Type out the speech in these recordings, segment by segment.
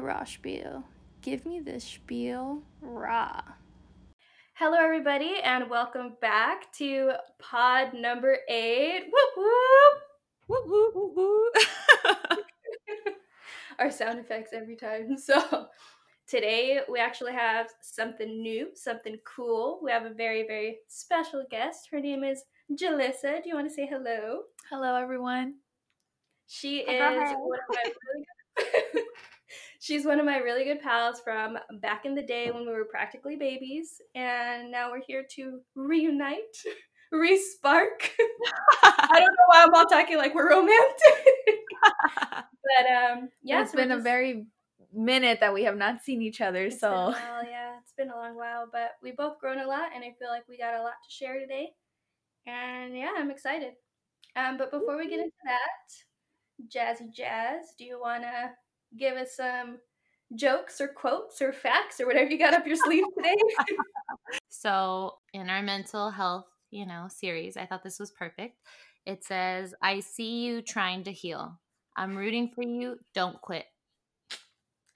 Girl, give me the raw spiel. Give me this spiel raw. Hello, everybody, and welcome back to pod number eight. Whoop whoop! Woo woo woo woo. Our sound effects every time. So, today we actually have something new, something cool. We have a very, very special guest. Her name is Julisa. Do you want to say hello? Hello, everyone. She is one of my really good She's one of my really good pals from back in the day when we were practically babies, and now we're here to reunite, re-spark. I don't know why I'm all talking like we're romantic, but um, yeah, it's so been a just- very minute that we have not seen each other, it's so while, yeah, it's been a long while, but we both grown a lot, and I feel like we got a lot to share today, and yeah, I'm excited. Um, but before we get into that, Jazzy Jazz, do you want to give us some jokes or quotes or facts or whatever you got up your sleeve today? So, in our mental health, you know, series, I thought this was perfect. It says, "I see you trying to heal. I'm rooting for you. Don't quit."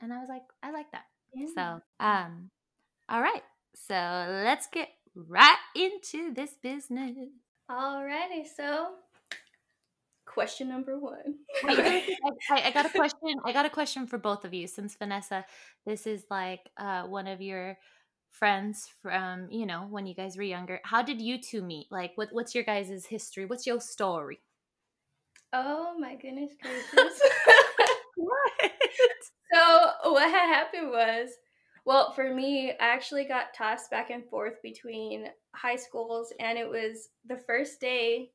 And I was like, I like that. So, um, all right. So let's get right into this business. Alrighty, so question number one. I, I, got a question. I got a question for both of you, since Vanessa, this is like uh, one of your friends from you know when you guys were younger. How did you two meet? Like, what what's your guys' history? What's your story? oh my goodness gracious. What? so what had happened was well for me i actually got tossed back and forth between high schools and it was the first day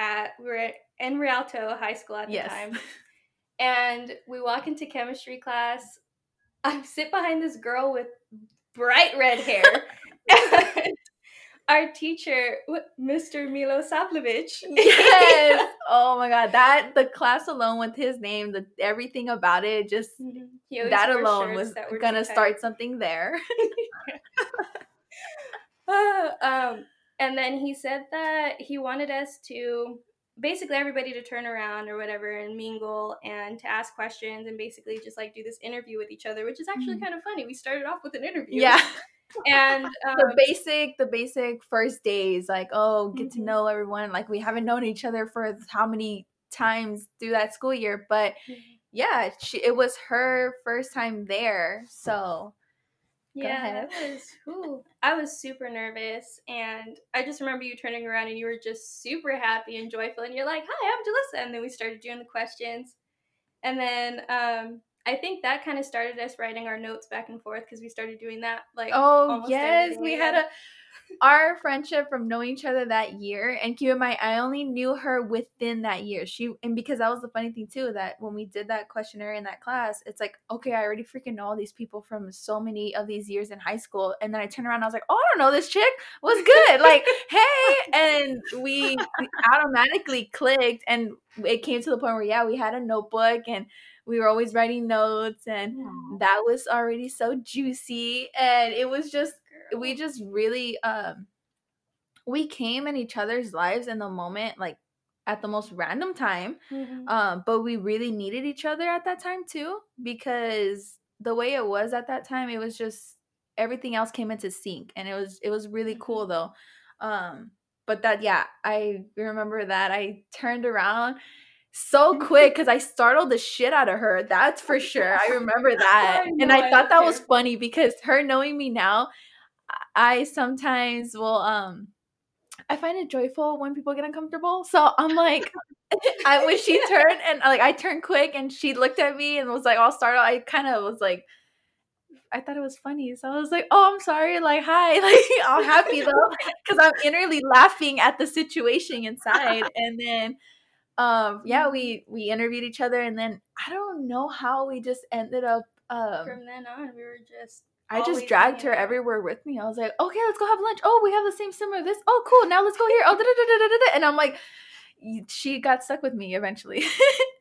at we were in rialto high school at the Yes. time. And we walk into chemistry class. I sit behind this girl with bright red hair. And our teacher mr milo saplovich yes. Oh my god, that the class alone with his name, the everything about it, just always that alone was that gonna start something there. um, and then he said that he wanted us to basically everybody to turn around or whatever and mingle and to ask questions and basically just like do this interview with each other, which is actually Mhm. kind of funny. We started off with an interview. yeah. And um, the basic the basic first days like oh get to Mhm. know everyone like we haven't known each other for how many times through that school year but yeah she it was her first time there so yeah, that was whew. I was super nervous and I just remember you turning around and you were just super happy and joyful and you're like, Hi, I'm Julisa and then we started doing the questions. And then um I think that kind of started us writing our notes back and forth because we started doing that like oh almost yes we had a our friendship from knowing each other that year and keep in mind i only knew her within that year. She and because that was the funny thing too that when we did that questionnaire in that class it's like okay i already freaking know all these people from so many of these years in high school. And then i turned around and i was like oh i don't know this chick was good. Like hey and we we automatically clicked and it came to the point where yeah we had a notebook and we were always writing notes and that was already so juicy and it was just we just really um we came in each other's lives in the moment like at the most random time Mhm. um but we really needed each other at that time too because the way it was at that time it was just everything else came into sync and it was it was really cool though um but that yeah i remember that i turned around so quick because I startled the shit out of her. That's for sure. I remember that. I and I thought that was funny because her knowing me now, I sometimes will um I find it joyful when people get uncomfortable. So I'm like I when she turned and like I turned quick and she looked at me and was like all startled. I kind of was like I thought it was funny. So I was like, "Oh, I'm sorry." Like, "Hi." Like, I'm happy though cuz I'm innerly laughing at the situation inside. And then um yeah, we we interviewed each other and then I don't know how we just ended up um From then on, we were just I just dragged her everywhere with me. I was like, okay, let's go have lunch. Oh, we have the same similar this. Oh, cool. Now let's go here. Oh, da, da, da, da, da, da. and I'm like, she got stuck with me eventually.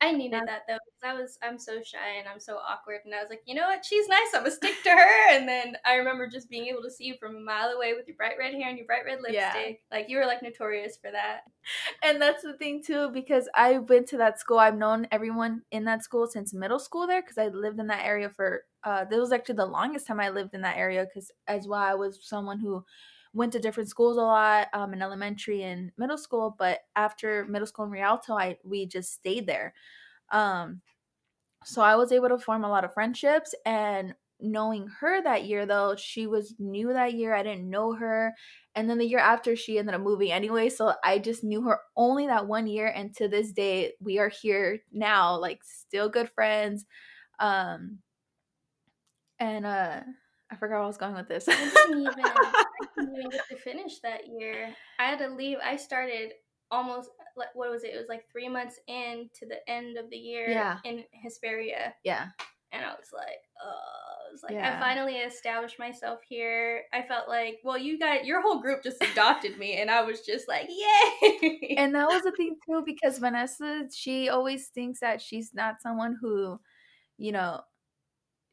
I needed that though because I was I'm so shy and I'm so awkward and I was like, you know what, she's nice. I'm gonna stick to her. And then I remember just being able to see you from a mile away with your bright red hair and your bright red lipstick. Yeah. Like you were like notorious for that. And that's the thing too because I went to that school. I've known everyone in that school since middle school there because I lived in that area for. uh This was actually the longest time I lived in that area because as well I was someone who went to different schools a lot um, in elementary and middle school but after middle school in rialto i we just stayed there. Um, so i was able to form a lot of friendships and knowing her that year though she was new that year i didn't know her and then the year after she ended up moving anyway so i just knew her only that one year and to this day we are here now like still good friends um and uh I forgot where I was going with this. I didn't even, I didn't even get to finish that year. I had to leave. I started almost like what was it? It was like three months in to the end of the year yeah. in Hesperia. Yeah. And I was like, oh, I was like, yeah. I finally established myself here. I felt like, well, you got your whole group just adopted me, and I was just like, yay! And that was the thing too, because Vanessa, she always thinks that she's not someone who, you know,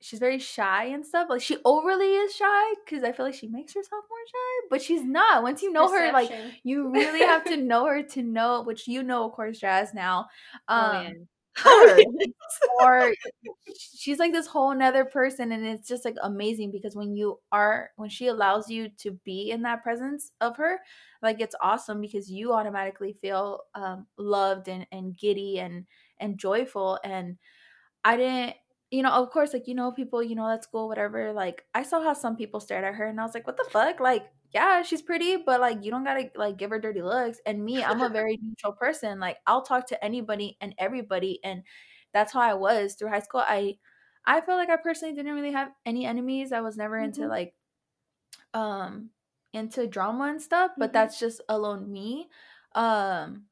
she's very shy and stuff. Like she overly is shy because I feel like she makes herself more shy, but she's not. Once you know Perception. her, like you really have to know her to know, which you know, of course, Jazz now. Oh, um, oh, or she's like this whole another person, and it's just like amazing because when you are when she allows you to be in that presence of her, like it's awesome because you automatically feel um, loved and and giddy and and joyful and. I didn't you know, of course, like, you know, people, you know, at school, whatever, like, I saw how some people stared at her and I was like, what the fuck? Like, yeah, she's pretty, but like, you don't gotta, like, give her dirty looks. And me, I'm a very neutral person. Like, I'll talk to anybody and everybody. And that's how I was through high school. I, I feel like I personally didn't really have any enemies. I was never into, mm-hmm. like, um, into drama and stuff, but mm-hmm. that's just alone me. Um,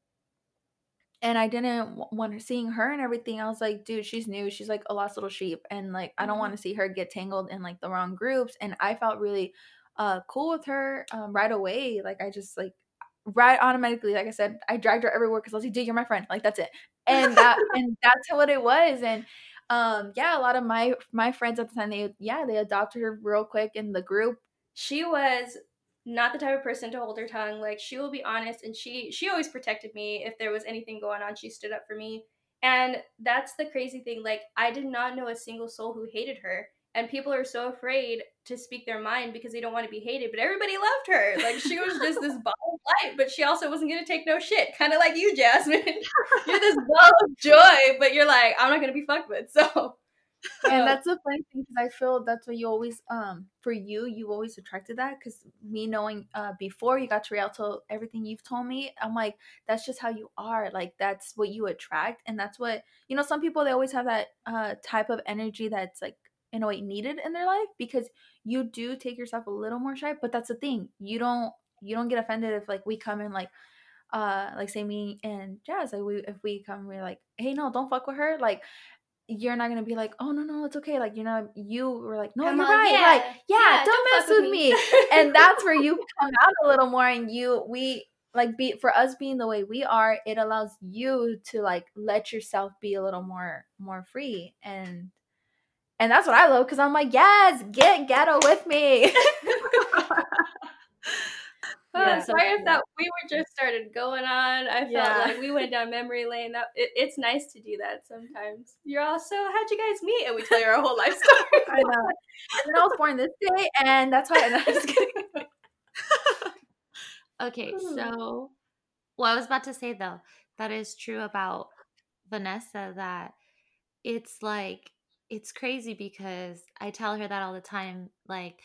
and I didn't want her seeing her and everything. I was like, dude, she's new. She's like a lost little sheep, and like I don't mm-hmm. want to see her get tangled in like the wrong groups. And I felt really uh cool with her um, right away. Like I just like right automatically, like I said, I dragged her everywhere because I was like, dude, you're my friend. Like that's it. And that and that's what it was. And um yeah, a lot of my my friends at the time they yeah they adopted her real quick in the group. She was not the type of person to hold her tongue. Like she will be honest and she she always protected me if there was anything going on. She stood up for me. And that's the crazy thing. Like I did not know a single soul who hated her. And people are so afraid to speak their mind because they don't want to be hated. But everybody loved her. Like she was just this ball of light, but she also wasn't gonna take no shit. Kind of like you, Jasmine. you're this ball of joy, but you're like, I'm not gonna be fucked with. So and that's the funny thing because I feel that's what you always um for you you always attracted that because me knowing uh before you got to Rialto everything you've told me I'm like that's just how you are like that's what you attract and that's what you know some people they always have that uh type of energy that's like in a way needed in their life because you do take yourself a little more shy but that's the thing you don't you don't get offended if like we come in like uh like say me and Jazz like we if we come we're like hey no don't fuck with her like you're not gonna be like, oh no no, it's okay. Like you're not. You were like, no, I'm you're right. Yeah, like yeah, yeah don't, don't, mess with, with me. and that's where you come out a little more, and you we like be for us being the way we are. It allows you to like let yourself be a little more more free, and and that's what I love because I'm like, yes, get ghetto with me. yeah, sorry if that we were just started going on. I felt yeah. like we went down memory lane. That it, it's nice to do that sometimes. You're also how'd you guys meet? And we tell you our whole life story. I know. And I was born this day, and that's why. I'm just kidding. okay, hmm. so well, I was about to say though that is true about Vanessa. That it's like it's crazy because I tell her that all the time. Like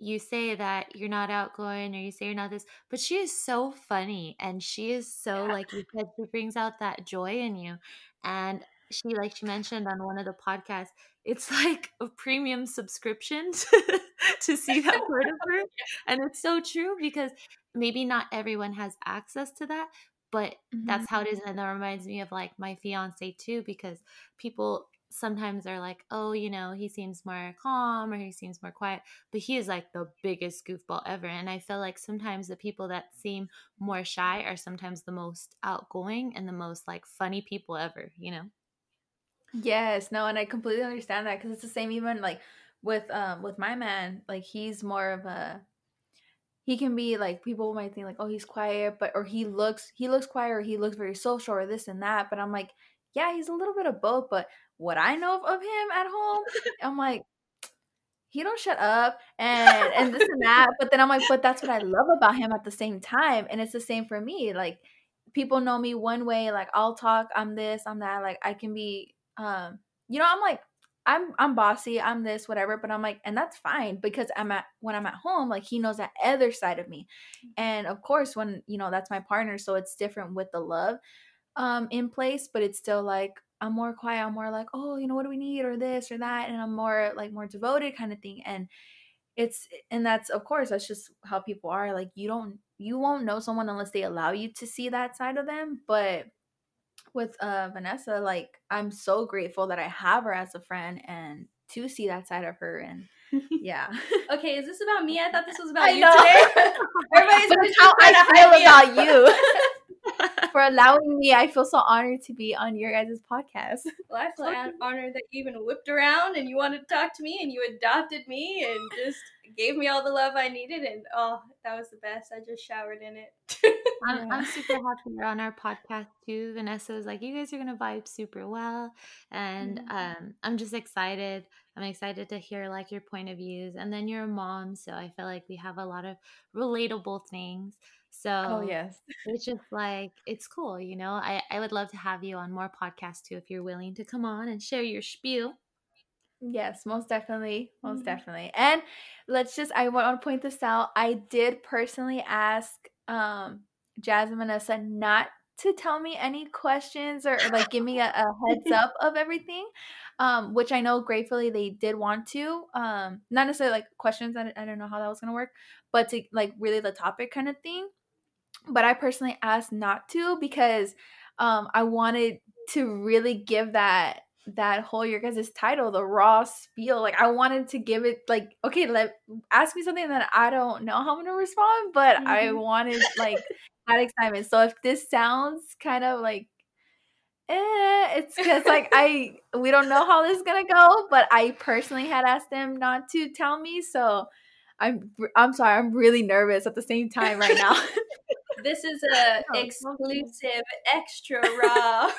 you say that you're not outgoing or you say you're not this, but she is so funny and she is so yeah. like you said, she brings out that joy in you. And she like she mentioned on one of the podcasts, it's like a premium subscription to, to see that part of her. And it's so true because maybe not everyone has access to that, but mm-hmm. that's how it is. And that reminds me of like my fiance too, because people sometimes they're like, oh, you know, he seems more calm or he seems more quiet, but he is like the biggest goofball ever. And I feel like sometimes the people that seem more shy are sometimes the most outgoing and the most like funny people ever, you know? Yes, no, and I completely understand that because it's the same even like with um with my man, like he's more of a he can be like people might think like oh he's quiet but or he looks he looks quiet or he looks very social or this and that but i'm like yeah he's a little bit of both but what i know of, of him at home i'm like he don't shut up and and this and that but then i'm like but that's what i love about him at the same time and it's the same for me like people know me one way like i'll talk i'm this i'm that like i can be um you know i'm like I'm I'm bossy, I'm this, whatever, but I'm like, and that's fine because I'm at when I'm at home, like he knows that other side of me. And of course, when you know that's my partner, so it's different with the love um in place, but it's still like I'm more quiet, I'm more like, oh, you know, what do we need or this or that, and I'm more like more devoted kind of thing. And it's and that's of course that's just how people are. Like you don't you won't know someone unless they allow you to see that side of them. But with uh Vanessa, like I'm so grateful that I have her as a friend and to see that side of her and yeah. okay, is this about me? I thought this was about I you know. today. Everybody's how I feel about you for allowing me. I feel so honored to be on your guys' podcast. Well, I feel hon- honored that you even whipped around and you wanted to talk to me and you adopted me and just gave me all the love I needed. And oh, that was the best. I just showered in it. I'm, Yeah. I'm super happy you're on our podcast too. Vanessa was like, you guys are gonna vibe super well, and um, I'm just excited. I'm excited to hear like your point of views, and then you're a mom, so I feel like we have a lot of relatable things. So Oh yes. it's just like it's cool, you know. I I would love to have you on more podcasts too if you're willing to come on and share your spiel. Yes, most definitely. Most Mhm. definitely. And let's just I want to point this out. I did personally ask um Jazz and Vanessa not to tell me any questions or, or, like give me a, a heads up of everything. Um, which I know gratefully they did want to. Um, not necessarily like questions, I, I don't know how that was gonna work, but to like really the topic kind of thing. But I personally asked not to because um I wanted to really give that that whole your guys' title, the raw spiel. Like I wanted to give it like, okay, let ask me something that I don't know how I'm gonna respond, but I Mhm. wanted like that excitement. So if this sounds kind of like eh, it's because like I we don't know how this is gonna go, but I personally had asked them not to tell me, so I'm I'm sorry, I'm really nervous at the same time right now. This is a Oh, exclusive extra raw.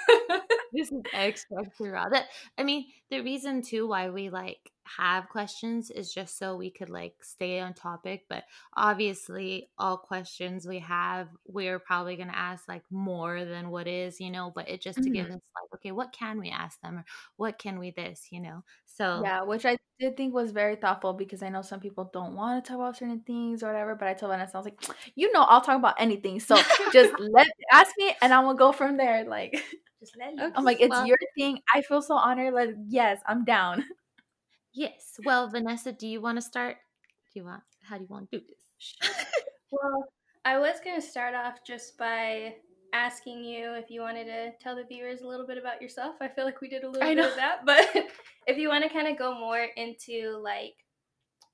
this is extra extra raw. That I mean, the reason too why we like have questions is just so we could like stay on topic. But obviously, all questions we have, we're probably gonna ask like more than what is, you know. But it just to give mm. us like, okay, what can we ask them, or what can we this, you know? So Yeah, which I did think was very thoughtful because I know some people don't want to talk about certain things or whatever. But I told Vanessa, I was like, you know, I'll talk about anything. So just let ask me, and I'm gonna go from there. Like, Just let Okay. I'm like, it's Well- your thing. I feel so honored. Like, yes, I'm down. yes. Well, Vanessa, do you want to start? Do you want? How do you want to do this? Well, I was going to start off just by asking you if you wanted to tell the viewers a little bit about yourself. I feel like we did a little I bit know. of that, but if you want to kind of go more into like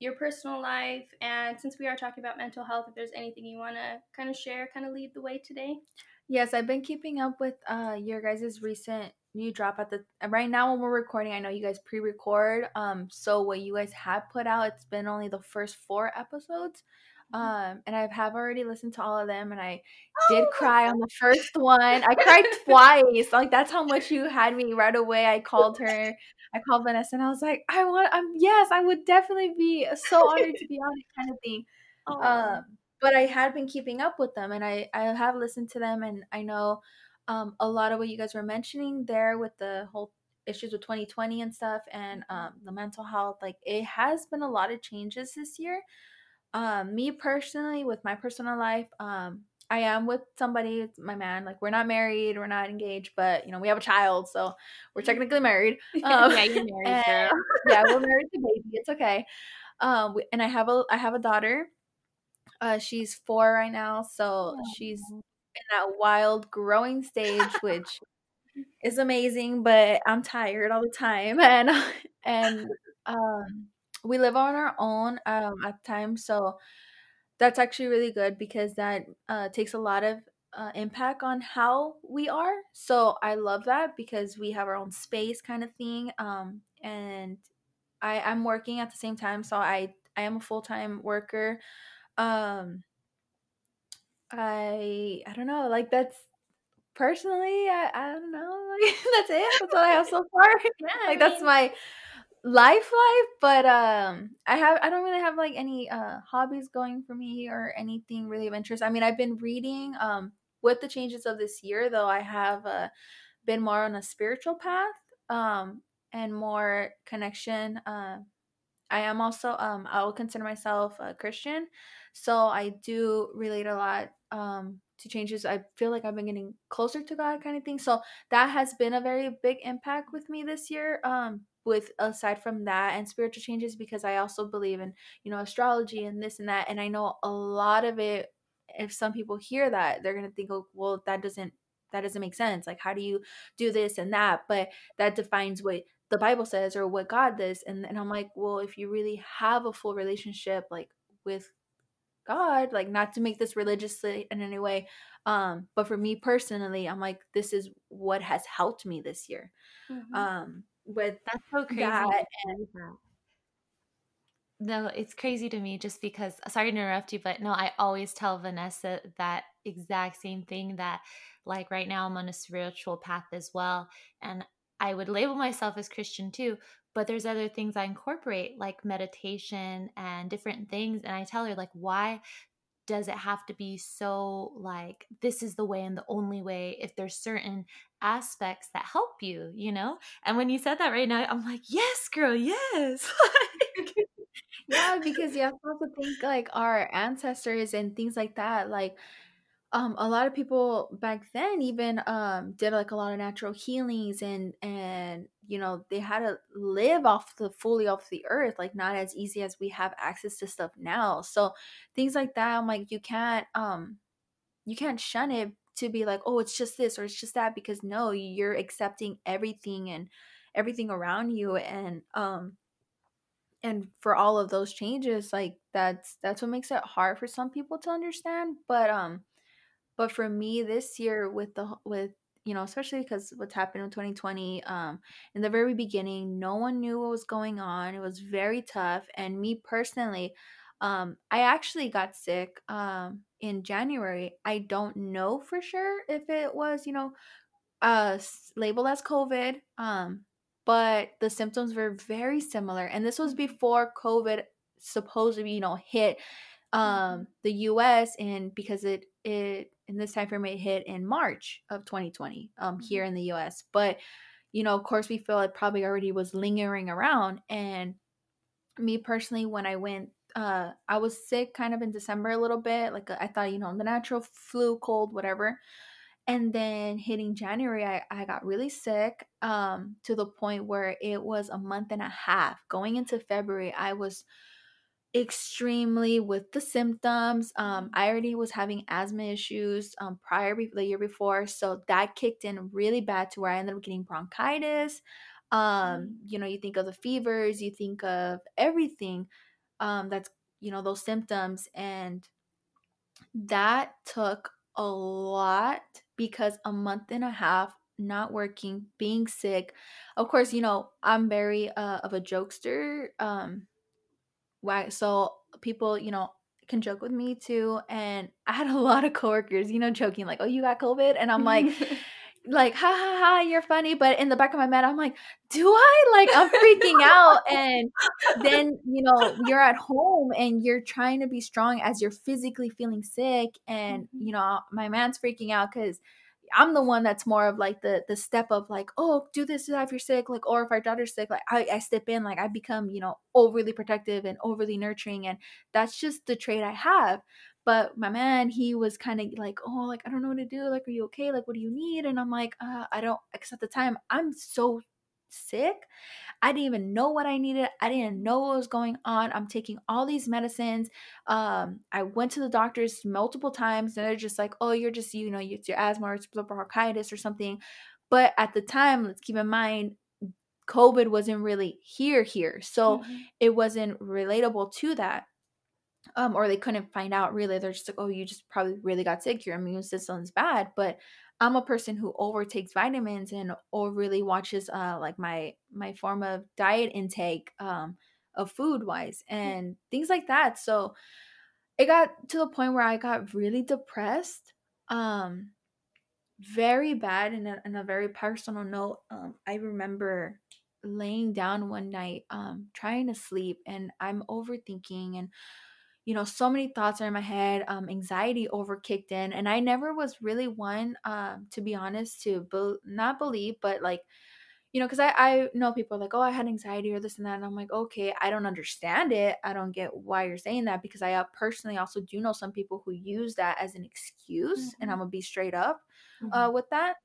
your personal life and since we are talking about mental health, if there's anything you want to kind of share, kind of lead the way today. Yes, I've been keeping up with uh your guys' recent new drop at the right now when we're recording. I know you guys pre-record. Um, so what you guys have put out, it's been only the first four episodes. Um, and I have already listened to all of them, and I did cry on the first one. I cried twice. Like that's how much you had me right away. I called her. I called Vanessa, and I was like, I want. I'm yes, I would definitely be so honored to be on it, kind of thing. Um, but I had been keeping up with them and I, I have listened to them and I know um, a lot of what you guys were mentioning there with the whole issues with 2020 and stuff and um, the mental health like it has been a lot of changes this year um, me personally with my personal life um, i am with somebody it's my man like we're not married we're not engaged but you know we have a child so we're technically married um, yeah, you're married, and- yeah, we're married to baby. It's okay. Um, we- and I have a I have a daughter. Uh, she's four right now, so she's in that wild growing stage, which is amazing. But I'm tired all the time, and and um, we live on our own um at times, so that's actually really good because that uh takes a lot of uh, impact on how we are. So I love that because we have our own space kind of thing. Um, and I I'm working at the same time, so I I am a full time worker. Um, I I don't know, like that's personally I I don't know, like that's it. That's all I have so far. Yeah, like that's my life life but um i have i don't really have like any uh hobbies going for me or anything really of interest i mean i've been reading um with the changes of this year though i have uh been more on a spiritual path um and more connection uh i am also um i will consider myself a christian so i do relate a lot um to changes. I feel like i've been getting closer to god kind of thing. So that has been a very big impact with me this year um with aside from that and spiritual changes because i also believe in you know astrology and this and that and i know a lot of it if some people hear that they're gonna think oh well that doesn't that doesn't make sense. Like how do you do this and that? But that defines what the bible says or what god does and, and i'm like well if you really have a full relationship like with God, like not to make this religiously in any way. Um, but for me personally, I'm like, this is what has helped me this year. Mhm. Um, with That's so crazy. that and. No, it's crazy to me just because, sorry to interrupt you, but no, I always tell Vanessa that exact same thing that, like, right now I'm on a spiritual path as well. And I would label myself as Christian too, but there's other things I incorporate, like meditation and different things. And I tell her, like, why does it have to be so like this is the way and the only way if there's certain aspects that help you you know and when you said that right now i'm like yes girl yes yeah, because you have to think like our ancestors and things like that. Like, um, a lot of people back then even um did like a lot of natural healings and and you know they had to live off the fully off the earth, like not as easy as we have access to stuff now. So things like that, I'm like, you can't um you can't shun it to be like, oh, it's just this or it's just that because no, you're accepting everything and everything around you and um and for all of those changes like that's that's what makes it hard for some people to understand but um but for me this year with the with you know especially because what's happened in 2020 um in the very beginning no one knew what was going on it was very tough and me personally um i actually got sick um in january i don't know for sure if it was you know uh labeled as covid um but the symptoms were very similar and this was before covid supposedly you know hit um the US and because it it in this time frame it hit in March of 2020 um here in the US but you know of course we feel it probably already was lingering around and me personally when I went uh I was sick kind of in December a little bit like I thought you know the natural flu cold whatever and then hitting January, I, I got really sick um, to the point where it was a month and a half. Going into February, I was extremely with the symptoms. Um, I already was having asthma issues um, prior the year before, so that kicked in really bad to where I ended up getting bronchitis. Um, you know, you think of the fevers, you think of everything um, that's you know those symptoms, and that took a lot because a month and a half not working being sick of course you know i'm very uh, of a jokester um why so people you know can joke with me too and i had a lot of coworkers you know joking like oh you got covid? And i'm like like ha ha ha you're funny but in the back of my mind i'm like do i? Like i'm freaking out. And then you know you're at home and you're trying to be strong as you're physically feeling sick and Mhm. you know my man's freaking out because i'm the one that's more of like the the step of like oh do this if you're sick like or if our daughter's sick like I, I step in like i become you know overly protective and overly nurturing and that's just the trait i have. But my man he was kind of like oh like i don't know what to do like are you okay? Like what do you need? And i'm like uh, i don't because at the time. I'm so sick I didn't even know what I needed. I didn't know what was going on. I'm taking all these medicines. Um, I went to the doctors multiple times, and they're just like, "Oh, you're just you know, it's your asthma or it's bronchitis or something." But at the time, let's keep in mind, COVID wasn't really here here, so Mhm. it wasn't relatable to that. um, or they couldn't find out really. They're just like, oh, you just probably really got sick. Your immune system's bad. But I'm a person who overtakes vitamins and or really watches uh like my my form of diet intake um of food wise and things like that. So it got to the point where I got really depressed. Um very bad in a, in a very personal note. Um I remember laying down one night um trying to sleep and I'm overthinking and you know so many thoughts are in my head um anxiety over kicked in and i never was really one um to be honest to be- not believe but like you know because I, I know people are like oh i had anxiety or this and that and i'm like okay i don't understand it i don't get why you're saying that because i uh, personally also do know some people who use that as an excuse mm-hmm. and i'm gonna be straight up mm-hmm. uh, with that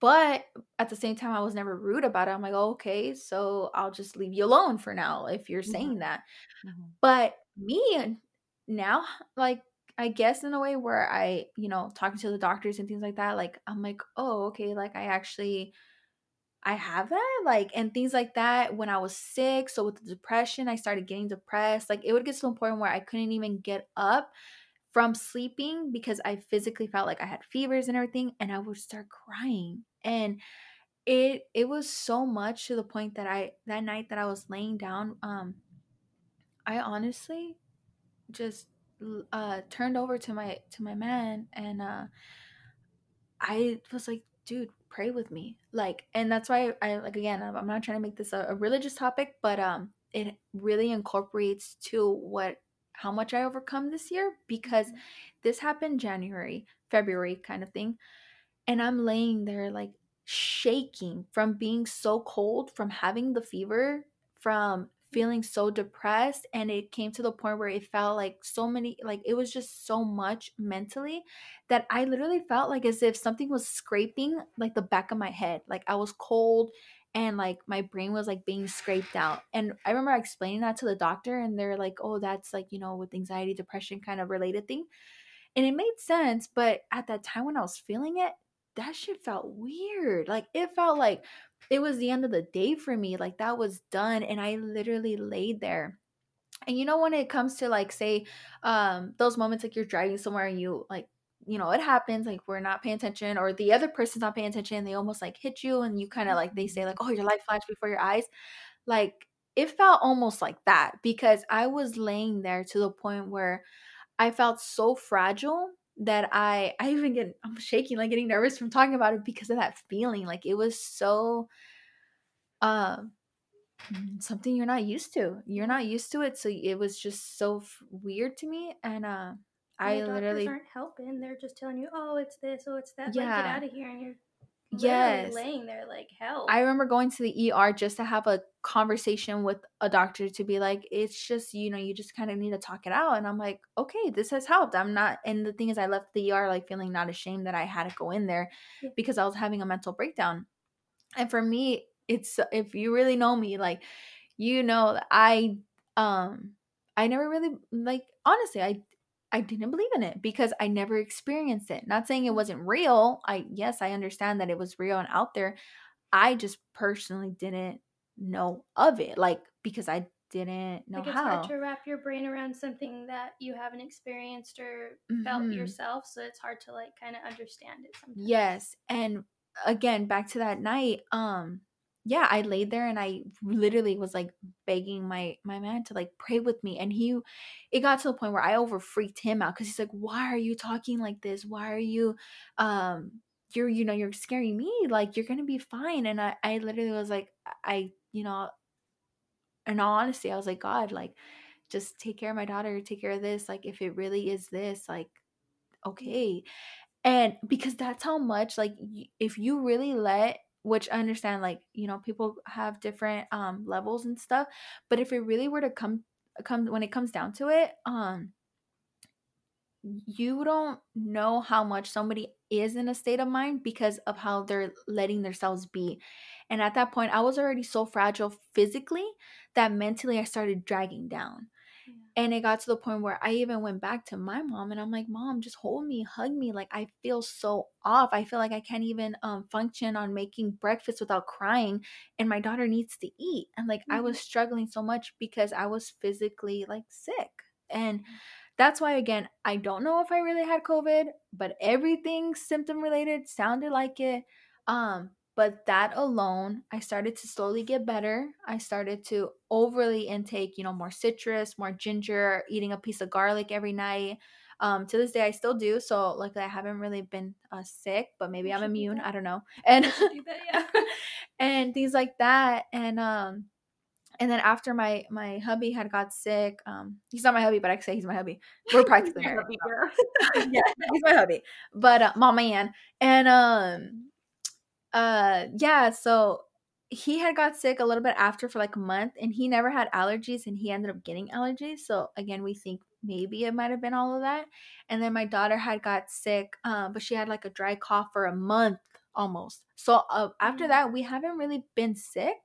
but at the same time i was never rude about it i'm like oh, okay so i'll just leave you alone for now if you're saying mm-hmm. that mm-hmm. but me now like i guess in a way where i you know talking to the doctors and things like that like i'm like oh okay like i actually i have that? Like and things like that when i was sick so with the depression i started getting depressed like it would get to a point where i couldn't even get up from sleeping because i physically felt like i had fevers and everything and i would start crying and it it was so much to the point that i that night that i was laying down um I honestly just uh turned over to my to my man and uh I was like, dude, pray with me. Like and that's why I like again, I'm not trying to make this a, a religious topic, but um it really incorporates to what how much I overcome this year because mm-hmm. this happened January, February kind of thing. And I'm laying there like shaking from being so cold, from having the fever, from feeling so depressed and it came to the point where it felt like so many like it was just so much mentally that I literally felt like as if something was scraping like the back of my head like I was cold and like my brain was like being scraped out and I remember explaining that to the doctor and they're like oh that's like you know with anxiety depression kind of related thing and it made sense but at that time when I was feeling it that shit felt weird. Like it felt like it was the end of the day for me. Like that was done. And I literally laid there. And you know, when it comes to like, say, um, those moments like you're driving somewhere and you like, you know, it happens like we're not paying attention or the other person's not paying attention they almost like hit you and you kind of like they say like, oh, your light flashed before your eyes. Like it felt almost like that because I was laying there to the point where I felt so fragile that I I even get I'm shaking like getting nervous from talking about it because of that feeling like it was so um something you're not used to you're not used to it so it was just so f- weird to me and uh I literally aren't helping they're just telling you oh it's this oh it's that yeah like, get out of here and you're yes. laying there like hell. I remember going to the er just to have a conversation with a doctor to be like it's just you know you just kind of need to talk it out. And i'm like okay this has helped. I'm not and the thing is i left the er like feeling not ashamed that i had to go in there yeah. because i was having a mental breakdown. And for me it's if you really know me like you know i um i never really like honestly i I didn't believe in it because I never experienced it. Not saying it wasn't real. I yes, I understand that it was real and out there. I just personally didn't know of it, like because I didn't know like it's how. hard to wrap your brain around something that you haven't experienced or felt mm-hmm. yourself, so it's hard to like kind of understand it. Sometimes. Yes, and again, back to that night. Um, yeah, I laid there and I literally was like begging my my man to like pray with me, and he, it got to the point where I over freaked him out because he's like, "Why are you talking like this? Why are you, um, you're you know you're scaring me. Like you're gonna be fine." And I I literally was like, I you know, in all honesty, I was like, God, like, just take care of my daughter, take care of this. Like if it really is this, like, okay, and because that's how much like if you really let which I understand like, you know, people have different um levels and stuff, but if it really were to come come when it comes down to it, um you don't know how much somebody is in a state of mind because of how they're letting themselves be. And at that point, I was already so fragile physically that mentally I started dragging down. And it got to the point where I even went back to my mom and I'm like, "Mom, just hold me, hug me. Like I feel so off. I feel like I can't even um function on making breakfast without crying and my daughter needs to eat." And like mm-hmm. I was struggling so much because I was physically like sick. And that's why again, I don't know if I really had COVID, but everything symptom related sounded like it. Um, but that alone, I started to slowly get better. I started to overly intake, you know, more citrus, more ginger, eating a piece of garlic every night. Um, to this day, I still do. So, like, I haven't really been uh, sick, but maybe You I'm immune. I don't know. And do that, yeah. and things like that. And um, and then after my my hubby had got sick, um, he's not my hubby, but I can say he's my hubby. We're practically married. Girl. yeah, he's my hubby. But uh, mama Ann. And um uh yeah, so he had got sick a little bit after for like a month and he never had allergies and he ended up getting allergies. So again, we think maybe it might have been all of that. And then my daughter had got sick, um, but she had like a dry cough for a month almost. So uh, after Mm. that, we haven't really been sick.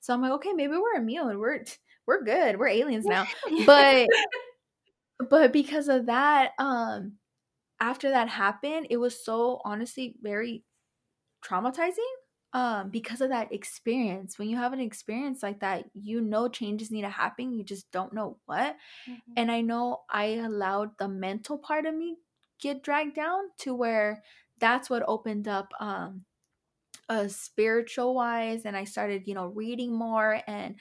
So I'm like, okay, maybe we're immune. We're we're good. We're aliens now. But but because of that, um, after that happened, it was so honestly very traumatizing. Um, because of that experience. When you have an experience like that, you know changes need to happen. You just don't know what. Mhm. And I know I allowed the mental part of me get dragged down to where that's what opened up um uh spiritual wise and I started, you know, reading more and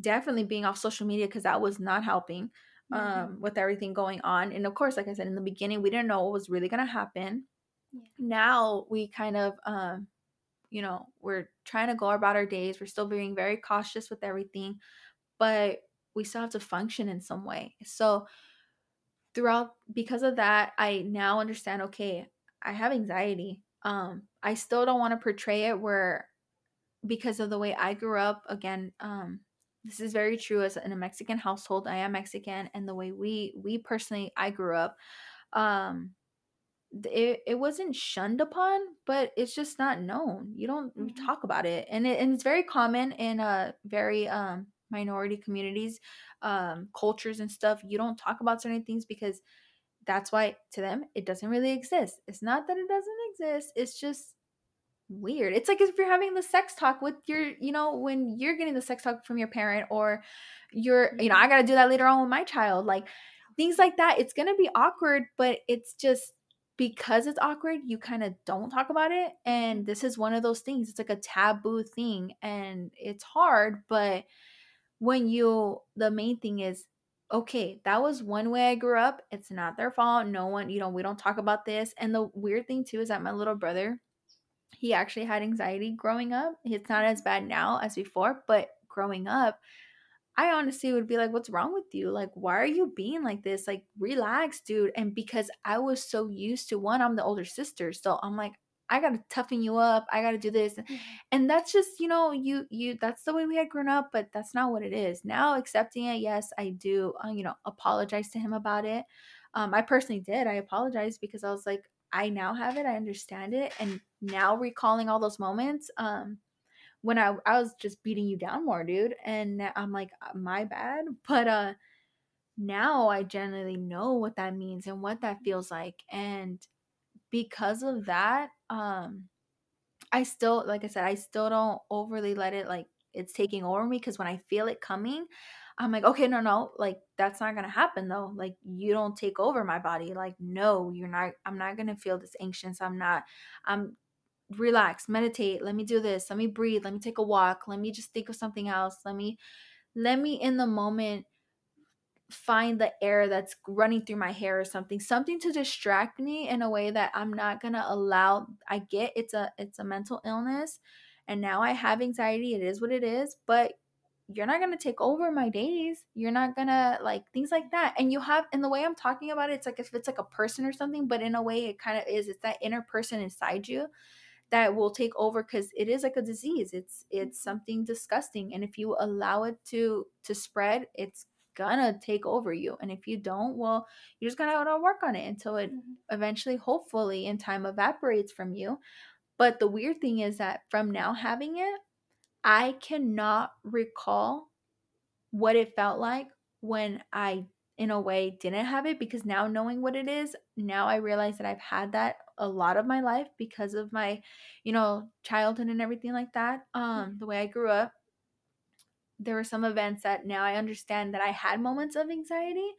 definitely being off social media because that was not helping Mhm. um with everything going on. And of course, like I said in the beginning, we didn't know what was really gonna happen. Yeah. Now we kind of um you know, we're trying to go about our days. We're still being very cautious with everything, but we still have to function in some way. So throughout because of that, I now understand okay, I have anxiety. Um I still don't want to portray it where because of the way I grew up, again, um this is very true as in a Mexican household. I am Mexican and the way we we personally I grew up um it, it wasn't shunned upon but it's just not known. You don't Mhm. talk about it. And, it and it's very common in uh very um minority communities um cultures and stuff. You don't talk about certain things because that's why to them it doesn't really exist. It's not that it doesn't exist it's just weird. It's like if you're having the sex talk with your you know when you're getting the sex talk from your parent or you're you know i gotta do that later on with my child like things like that. It's gonna be awkward but it's just because it's awkward you kind of don't talk about it and this is one of those things it's like a taboo thing and it's hard but when you the main thing is okay that was one way i grew up it's not their fault no one you know we don't talk about this and the weird thing too is that my little brother he actually had anxiety growing up it's not as bad now as before but growing up I honestly would be like, what's wrong with you? Like, why are you being like this? Like, relax, dude. And because I was so used to one, I'm the older sister. So I'm like, I gotta toughen you up. I gotta do this. Mhm. And that's just, you know, you, you, that's the way we had grown up, but that's not what it is. Now, accepting it, yes, I do, uh, you know, apologize to him about it. Um, I personally did. I apologized because I was like, I now have it. I understand it. And now recalling all those moments, um, when I I was just beating you down more, dude. And I'm like, "Uh, my bad. But uh now I generally know what that means and what that feels like. And because of that, um I still like I said, I still don't overly let it like it's taking over me because when I feel it coming, I'm like, okay, no, no, like that's not gonna happen though. Like you don't take over my body. Like, no, you're not I'm not gonna feel this anxious. I'm not I'm relax, meditate, let me do this, let me breathe, let me take a walk, let me just think of something else. Let me let me in the moment find the air that's running through my hair or something something to distract me in a way that i'm not to allow i get it's a it's a mental illness and now i have anxiety it is what it is but you're not to take over my days you're not to like things like that and you have in the way i'm talking about it it's like if it's like a person or something but in a way it kind of is it's that inner person inside you that will take over because it is like a disease it's it's something disgusting and if you allow it to to spread it's gonna take over you and if you don't well you're just gonna have to work on it until it Mhm. eventually hopefully in time evaporates from you but the weird thing is that from now having it i cannot recall what it felt like when i in a way didn't have it because now knowing what it is now i realize that i've had that a lot of my life because of my you know childhood and everything like that um the way i grew up. There were some events that now i understand that i had moments of anxiety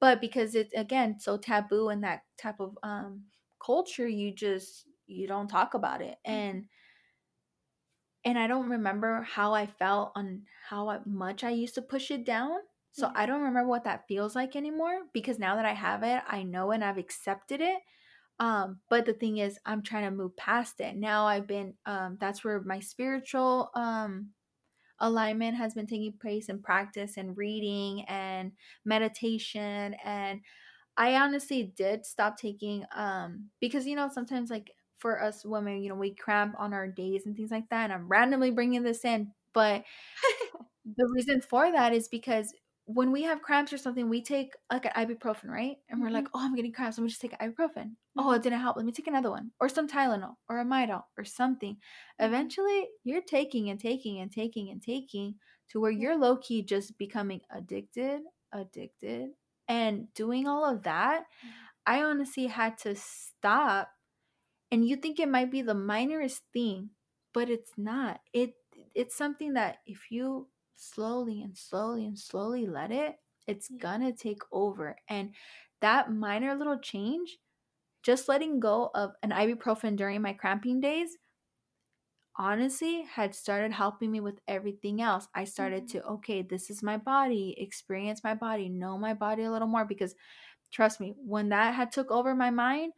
but because it's again so taboo in that type of um culture you just you don't talk about it. And and i don't remember how i felt on how much i used to push it down so i don't remember what that feels like anymore because now that i have it i know and i've accepted it um but the thing is i'm trying to move past it. Now i've been um that's where my spiritual um alignment has been taking place in practice and reading and meditation and I honestly did stop taking um because you know sometimes like for us women you know we cramp on our days and things like that and I'm randomly bringing this in but the reason for that is because when we have cramps or something we take like an ibuprofen right? And we're like mm-hmm. oh I'm getting cramps let me just take an ibuprofen. Oh mm-hmm. it didn't help let me take another one. Or some Tylenol or a Midol or something. Mm-hmm. Eventually you're taking and taking and taking and taking to where you're low key just becoming addicted addicted and doing all of that I honestly had to stop and you think it might be the minorest thing but it's not. It it's something that if you slowly and slowly and slowly let it it's gonna take over and that minor little change just letting go of an ibuprofen during my cramping days honestly had started helping me with everything else i started Mhm. to okay this is my body experience my body know my body a little more because trust me when that had took over my mind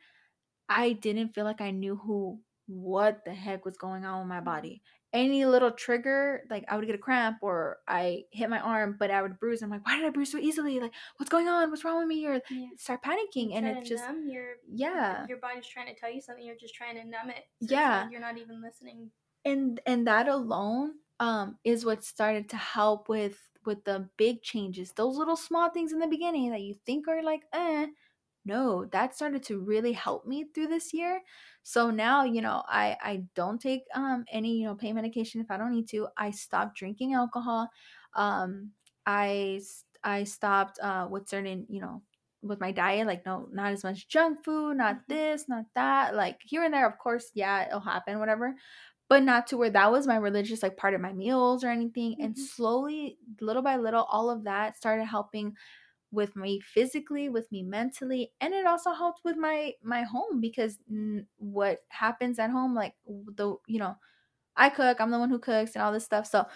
I didn't feel like I knew who what the heck was going on with my body. Any little trigger, like I would get a cramp or I hit my arm, but I would bruise. I'm like, why did I bruise so easily? Like, what's going on? What's wrong with me? Or Yeah. start panicking, and it's just numb your yeah. your body's trying to tell you something. You're just trying to numb it. So Yeah. like you're not even listening. and and that alone um is what started to help with with the big changes those little small things in the beginning that you think are like eh no that started to really help me through this year so now you know i i don't take um any you know pain medication if i don't need to i stopped drinking alcohol um i i stopped uh with certain you know with my diet like no not as much junk food not Mhm. this not that like here and there of course yeah it'll happen whatever but not to where that was my religious like part of my meals or anything and Mhm. slowly little by little all of that started helping with me physically with me mentally and it also helped with my my home because what happens at home like the you know i cook i'm the one who cooks and all this stuff so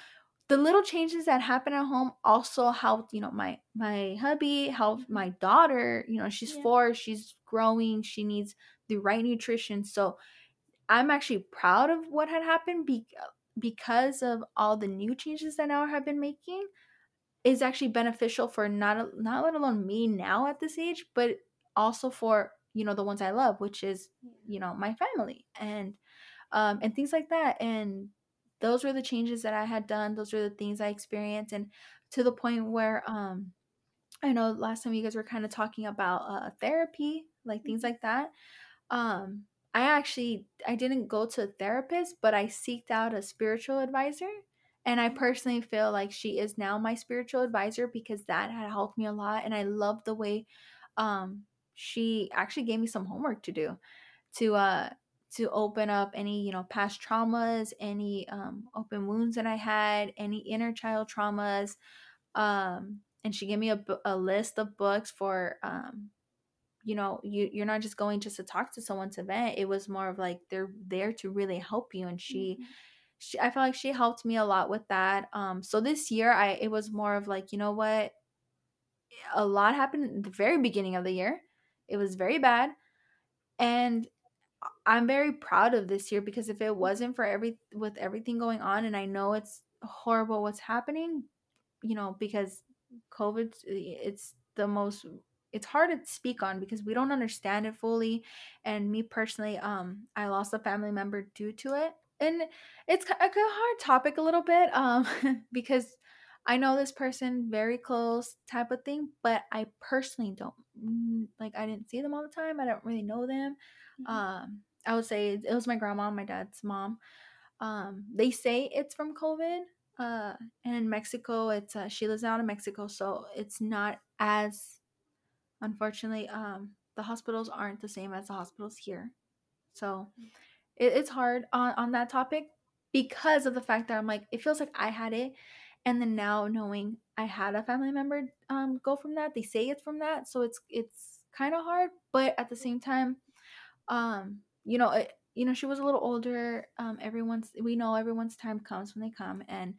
the little changes that happen at home also helped you know my my hubby helped Mhm. my daughter you know she's Yeah. four she's growing she needs the right nutrition so I'm actually proud of what had happened be- because of all the new changes that now have been making is actually beneficial for not not let alone me now at this age, but also for you know the ones I love, which is you know my family and um and things like that. And those were the changes that I had done. Those were the things I experienced, and to the point where um I know last time you guys were kind of talking about uh therapy, like things Mhm. like that um, I actually I didn't go to a therapist, but I seeked out a spiritual advisor. And I personally feel like she is now my spiritual advisor because that had helped me a lot. And I love the way um she actually gave me some homework to do to uh to open up any, you know, past traumas, any um open wounds that I had, any inner child traumas. Um and she gave me a, a list of books for um you know you you're not just going just to talk to someone to vent it was more of like they're there to really help you and she Mhm. She i felt like she helped me a lot with that um so this year i it was more of like you know what? A lot happened in the very beginning of the year. It was very bad and i'm very proud of this year because if it wasn't for every with everything going on and i know it's horrible what's happening you know because covid it's the most it's hard to speak on because we don't understand it fully and me personally um i lost a family member due to it and it's a hard topic a little bit um because i know this person very close type of thing but i personally don't mm, like i didn't see them all the time i don't really know them Mhm. um i would say it was my grandma my dad's mom um, they say it's from COVID. Uh, and in Mexico, it's uh, she lives out in Mexico, so it's not as unfortunately. Um, the hospitals aren't the same as the hospitals here, so it, it's hard on on that topic because of the fact that I'm like, it feels like I had it, and then now knowing I had a family member um go from that, they say it's from that, so it's it's kind of hard, but at the same time, um, you know, it, you know, she was a little older. Um, everyone's we know everyone's time comes when they come, and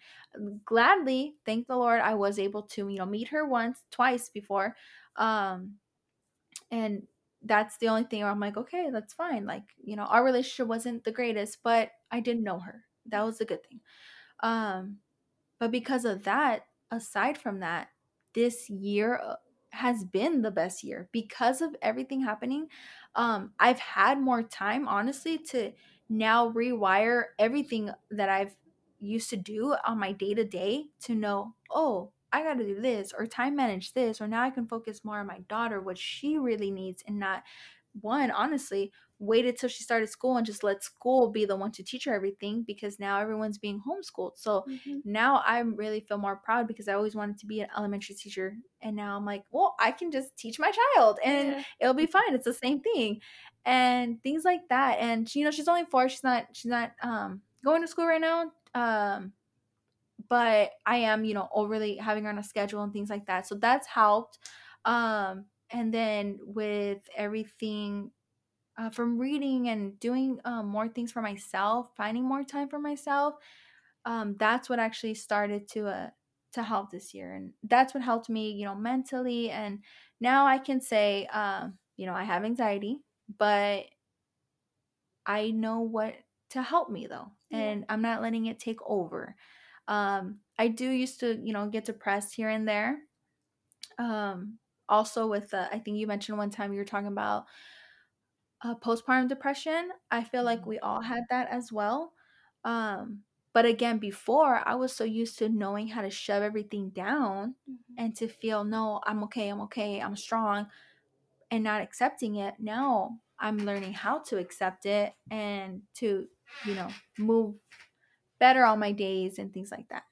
gladly, thank the Lord, I was able to you know meet her once, twice before, um, and that's the only thing where I'm like, okay, that's fine. Like, you know, our relationship wasn't the greatest, but I didn't know her. That was a good thing. Um, but because of that, aside from that, this year uh, has been the best year because of everything happening. Um, I've had more time, honestly, to now rewire everything that I've used to do on my day to day to know, oh, I got to do this or time manage this, or now I can focus more on my daughter, what she really needs, and not one, honestly, waited till she started school and just let school be the one to teach her everything because now everyone's being homeschooled. So mm-hmm. now I really feel more proud because I always wanted to be an elementary teacher. And now I'm like, well, I can just teach my child and yeah. it'll be fine. It's the same thing. And things like that. And she, you know, she's only four. She's not, she's not um going to school right now. Um but I am, you know, overly having her on a schedule and things like that. So that's helped. Um, and then with everything uh, from reading and doing um, more things for myself, finding more time for myself, um, that's what actually started to uh, to help this year, and that's what helped me, you know, mentally. And now I can say, um, you know, I have anxiety, but I know what to help me though, yeah. and I'm not letting it take over. Um, I do used to, you know, get depressed here and there. Um, also with the, I think you mentioned one time you were talking about uh, postpartum depression. I feel like we all had that as well. Um, but again, before I was so used to knowing how to shove everything down mm-hmm. and to feel, no, I'm okay, I'm okay, I'm strong, and not accepting it. Now I'm learning how to accept it and to, you know, move better on my days and things like that.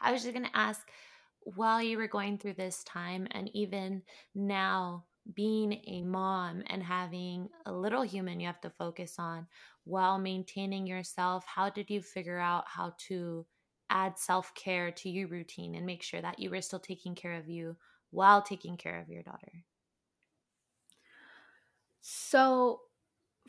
I was just going to ask while you were going through this time and even now being a mom and having a little human you have to focus on while maintaining yourself, how did you figure out how to add self care to your routine and make sure that you were still taking care of you while taking care of your daughter? So,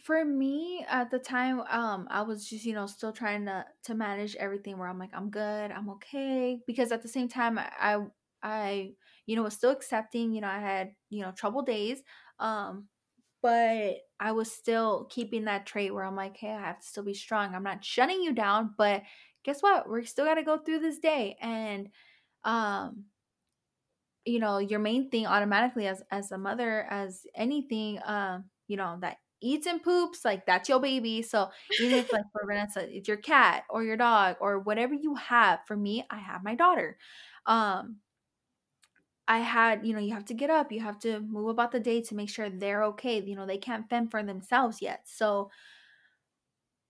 for me at the time um i was just you know still trying to to manage everything where i'm like i'm good i'm okay because at the same time i i you know was still accepting you know i had you know trouble days um but i was still keeping that trait where i'm like hey i have to still be strong i'm not shutting you down but guess what? We're still got to go through this day and um you know your main thing automatically as as a mother as anything um you know that eats and poops, like that's your baby. So even if like for Vanessa, it's your cat or your dog or whatever you have. For me, I have my daughter. Um I had, you know, you have to get up, you have to move about the day to make sure they're okay. You know, they can't fend for themselves yet. So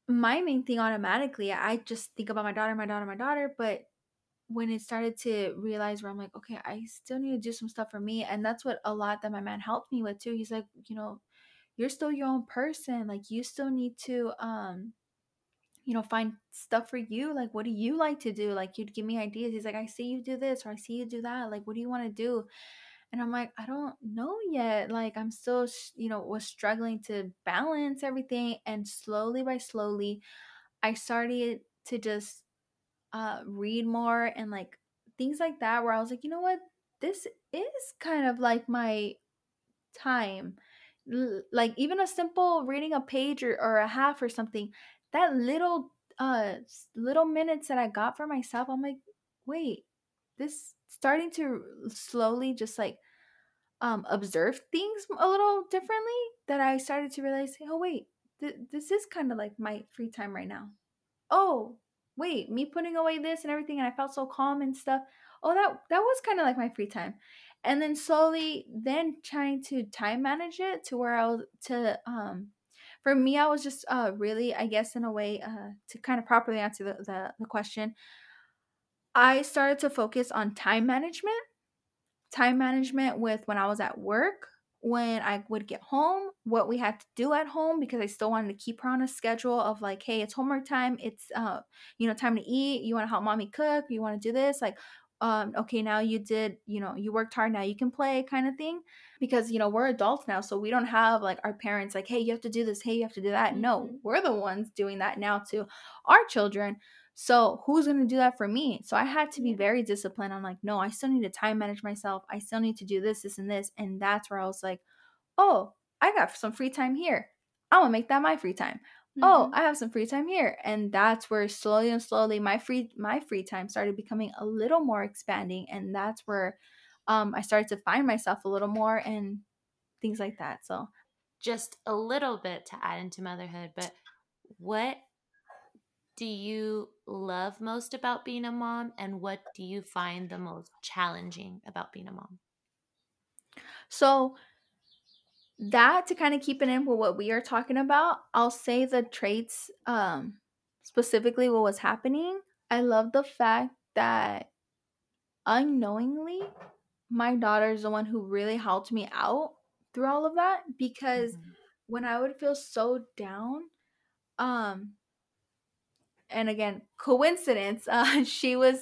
my main thing automatically, I just think about my daughter, my daughter, my daughter, but when it started to realize where I'm like, okay, I still need to do some stuff for me. And that's what a lot that my man helped me with too. He's like, you know, you're still your own person like you still need to um you know find stuff for you like what do you like to do? Like you'd give me ideas he's like i see you do this or i see you do that like what do you want to do? And i'm like i don't know yet like i'm still you know was struggling to balance everything and slowly by slowly i started to just uh read more and like things like that where i was like you know what? This is kind of like my time like even a simple reading a page or, or a half or something that little uh little minutes that i got for myself i'm like wait this starting to slowly just like um observe things a little differently that i started to realize oh wait th- this is kind of like my free time right now. Oh wait me putting away this and everything and i felt so calm and stuff. Oh that that was kind of like my free time and then slowly then trying to time manage it to where I was to um for me I was just uh really I guess in a way uh to kind of properly answer the, the, the question I started to focus on time management time management with when I was at work when I would get home, what we had to do at home because I still wanted to keep her on a schedule of like, hey, it's homework time, it's uh, you know, time to eat, you want to help mommy cook, you want to do this, like um okay, now you did, you know, you worked hard, now you can play kind of thing because you know, we're adults now, so we don't have like our parents like, hey, you have to do this, hey, you have to do that. Mm-hmm. No, we're the ones doing that now to our children. So who's going to do that for me? So I had to be very disciplined. I'm like, no, I still need to time manage myself. I still need to do this, this, and this. And that's where I was like, oh, I got some free time here. I'm gonna make that my free time. Oh, mm-hmm. Oh, I have some free time here. And that's where slowly and slowly my free my free time started becoming a little more expanding. And that's where um I started to find myself a little more and things like that. So just a little bit to add into motherhood, but what do you love most about being a mom and what do you find the most challenging about being a mom? So that to kind of keep it in with what we are talking about, I'll say the traits um specifically what was happening. I love the fact that unknowingly my daughter is the one who really helped me out through all of that because mm-hmm. when I would feel so down, um and again, coincidence, uh, she was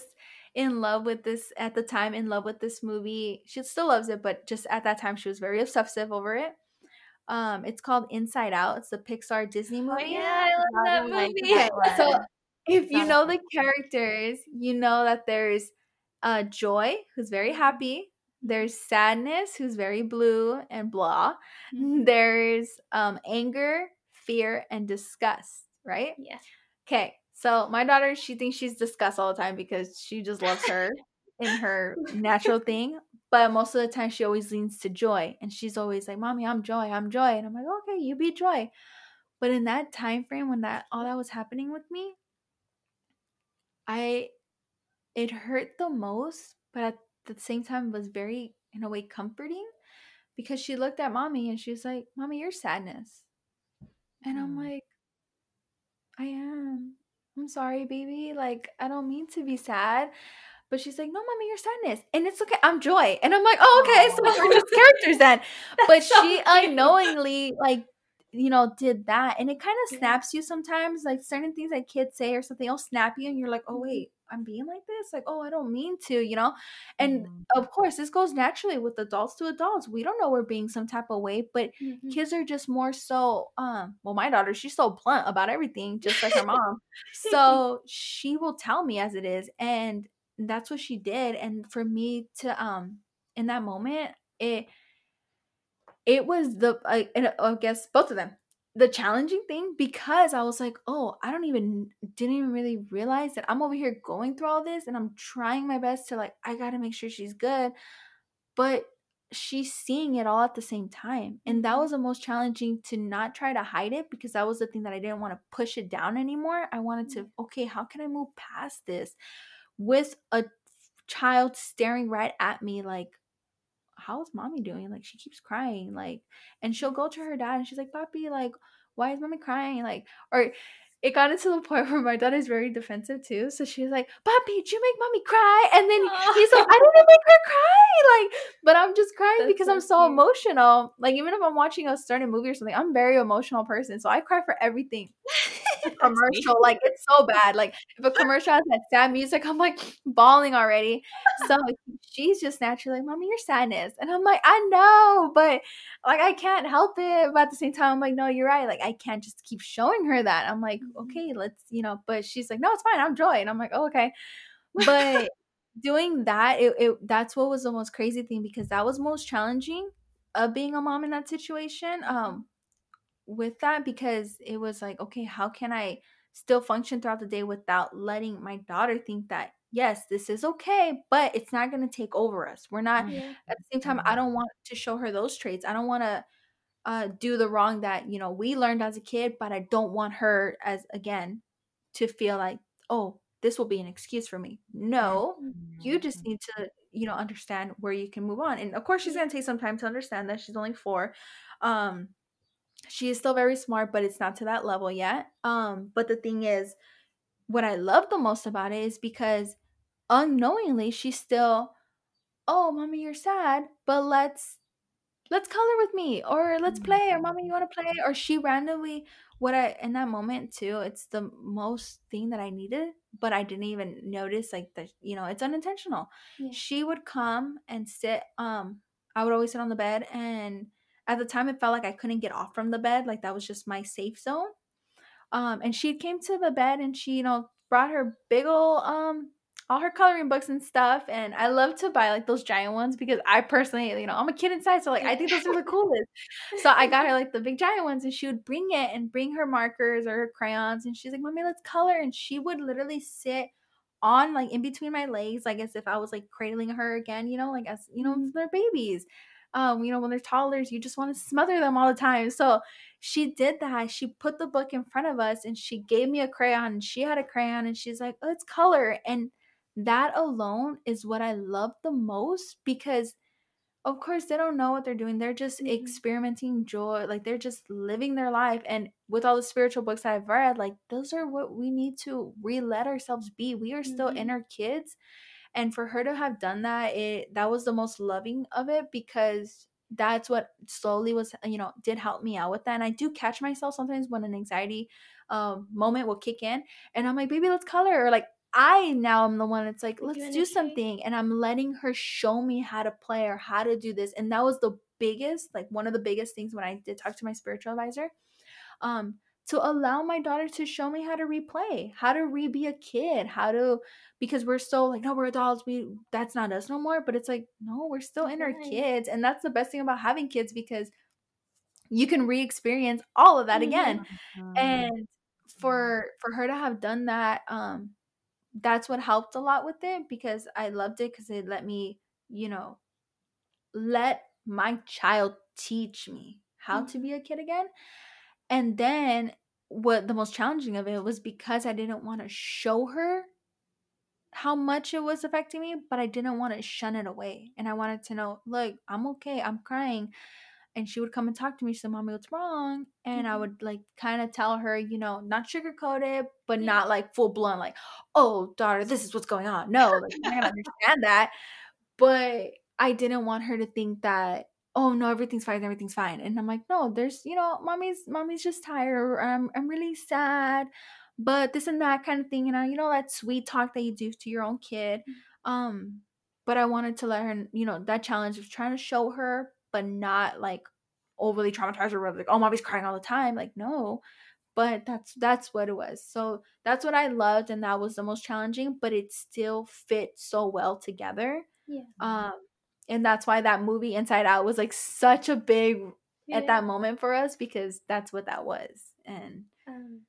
in love with this at the time, in love with this movie. She still loves it, but just at that time, she was very obsessive over it. Um, it's called Inside Out. It's the Pixar Disney oh, movie. Oh, yeah, I love that movie. So if you know the characters, you know that there's uh, Joy, who's very happy. There's Sadness, who's very blue and blah. Mm-hmm. There's um, anger, fear, and disgust. Right? Yeah. Okay. So my daughter, she thinks she's disgust all the time because she just loves her in her natural thing. But most of the time, she always leans to joy, and she's always like, "Mommy, I'm joy, I'm joy," and I'm like, "Okay, you be joy." But in that time frame when that all that was happening with me, I it hurt the most, but at the same time it was very in a way comforting because she looked at mommy and she was like, "Mommy, you're sadness," and I'm mm. like, "I am." I'm sorry, baby. Like, I don't mean to be sad. But she's like, no, mommy, you're sadness. And it's okay. I'm joy. And I'm like, oh, okay. So we're just characters then. but so she cute. unknowingly, like, you know, did that. And it kind of snaps you sometimes. Like certain things that kids say or something will snap you and you're like, oh mm-hmm. wait, I'm being like this? Like, oh, I don't mean to, you know? And mm-hmm. of course, this goes naturally with adults to adults. We don't know we're being some type of way, but mm-hmm. kids are just more so um well, my daughter, she's so blunt about everything, just like her mom. so she will tell me as it is. And that's what she did. And for me to um in that moment, it it was the I, I guess both of them the challenging thing because I was like, oh, I don't even didn't even really realize that I'm over here going through all this and I'm trying my best to like I got to make sure she's good. But she's seeing it all at the same time. And that mm-hmm. was the most challenging to not try to hide it because that was the thing that I didn't want to push it down anymore. I wanted to, mm-hmm. okay, how can I move past this with a child staring right at me like how's mommy doing? Like she keeps crying, like, and she'll go to her dad and she's like, Papi, like, why is mommy crying? Like, or it got into the point where my daughter's very defensive too. So she was like, Papi, did you make mommy cry? And then he's like, I didn't make her cry. Like, but I'm just crying That's because so I'm so cute. emotional. Like, even if I'm watching a certain movie or something, I'm a very emotional person. So I cry for everything. Commercial. Like it's so bad. Like if a commercial has that sad music, I'm like bawling already. So she's just naturally like, Mommy, you're sadness. And I'm like, I know, but like I can't help it. But at the same time, I'm like, no, you're right. Like I can't just keep showing her that. I'm like, mm-hmm. okay, let's, you know, but she's like, no, it's fine. I'm joy. And I'm like, oh, okay. But doing that, it, it that's what was the most crazy thing because that was most challenging of being a mom in that situation. Um with that because it was like, okay, how can I still function throughout the day without letting my daughter think that yes, this is okay, but it's not going to take over us. We're not yeah. at the same time I mm-hmm. don't want to show her those traits. I don't want to uh, do the wrong that, you know, we learned as a kid, but I don't want her as again to feel like, "Oh, this will be an excuse for me." No, you just mm-hmm. need to, you know, understand where you can move on. And of course, she's going to take some time to understand that she's only 4. Um she is still very smart, but it's not to that level yet. Um, but the thing is, what I love the most about it is because unknowingly she's still, oh, mommy, you're sad, but let's let's color with me or let's Mhm. play or mommy you want to play or she randomly what i in that moment too it's the most thing that i needed but i didn't even notice like that you know it's unintentional Yeah. she would come and sit um i would always sit on the bed and at the time it felt like i couldn't get off from the bed like that was just my safe zone. Um and she came to the bed and she you know brought her big ol' um all her coloring books and stuff and i love to buy like those giant ones because i personally you know i'm a kid inside so like i think those are the coolest. So i got her like the big giant ones and she would bring it and bring her markers or her crayons and she's like mommy let's color and she would literally sit on like in between my legs like as if i was like cradling her again you know like as you know they're babies um you know when they're toddlers you just want to smother them all the time. So she did that. She put the book in front of us and she gave me a crayon and she had a crayon and she's like let's color. And that alone is what i love the most because of course they don't know what they're doing. They're just Mhm. experimenting joy like they're just living their life. And with all the spiritual books i've read like those are what we need to re-let ourselves be. We are still Mhm. inner kids and for her to have done that it that was the most loving of it because that's what slowly was you know did help me out with that. And i do catch myself sometimes when an anxiety um moment will kick in and i'm like baby let's color or like i now am the one that's like let's you do something. And i'm letting her show me how to play or how to do this. And that was the biggest like one of the biggest things when i did talk to my spiritual advisor. Um to allow my daughter to show me how to replay how to re-be a kid how to because we're so like no we're adults we that's not us no more but it's like no we're still in our kids and that's the best thing about having kids because you can re-experience all of that again Mhm. and for for her to have done that um that's what helped a lot with it because i loved it because it let me you know let my child teach me how to Mhm. be a kid again and then what the most challenging of it was because i didn't want to show her how much it was affecting me but i didn't want to shun it away and i wanted to know look i'm okay i'm crying and she would come and talk to me. She said, "Mommy, what's wrong?" And I Mhm. would like kind of tell her, you know, not sugarcoat it, but Yeah. not like full blown, like, "Oh, daughter, this is what's going on." No, like not understand that. But I didn't want her to think that, "Oh no, everything's fine, everything's fine." And I'm like, "No, there's, you know, mommy's mommy's just tired, or I'm I'm really sad." But this and that kind of thing, you know, you know that sweet talk that you do to your own kid. Um, but I wanted to let her, you know, that challenge of trying to show her, but not like overly traumatize her like, oh, mommy's crying all the time. Like, no. But that's that's what it was. So that's what I loved, and that was the most challenging, but it still fit so well together. Yeah. Um, and that's why that movie Inside Out was like such a big at that moment for us because that's what that was. And Um,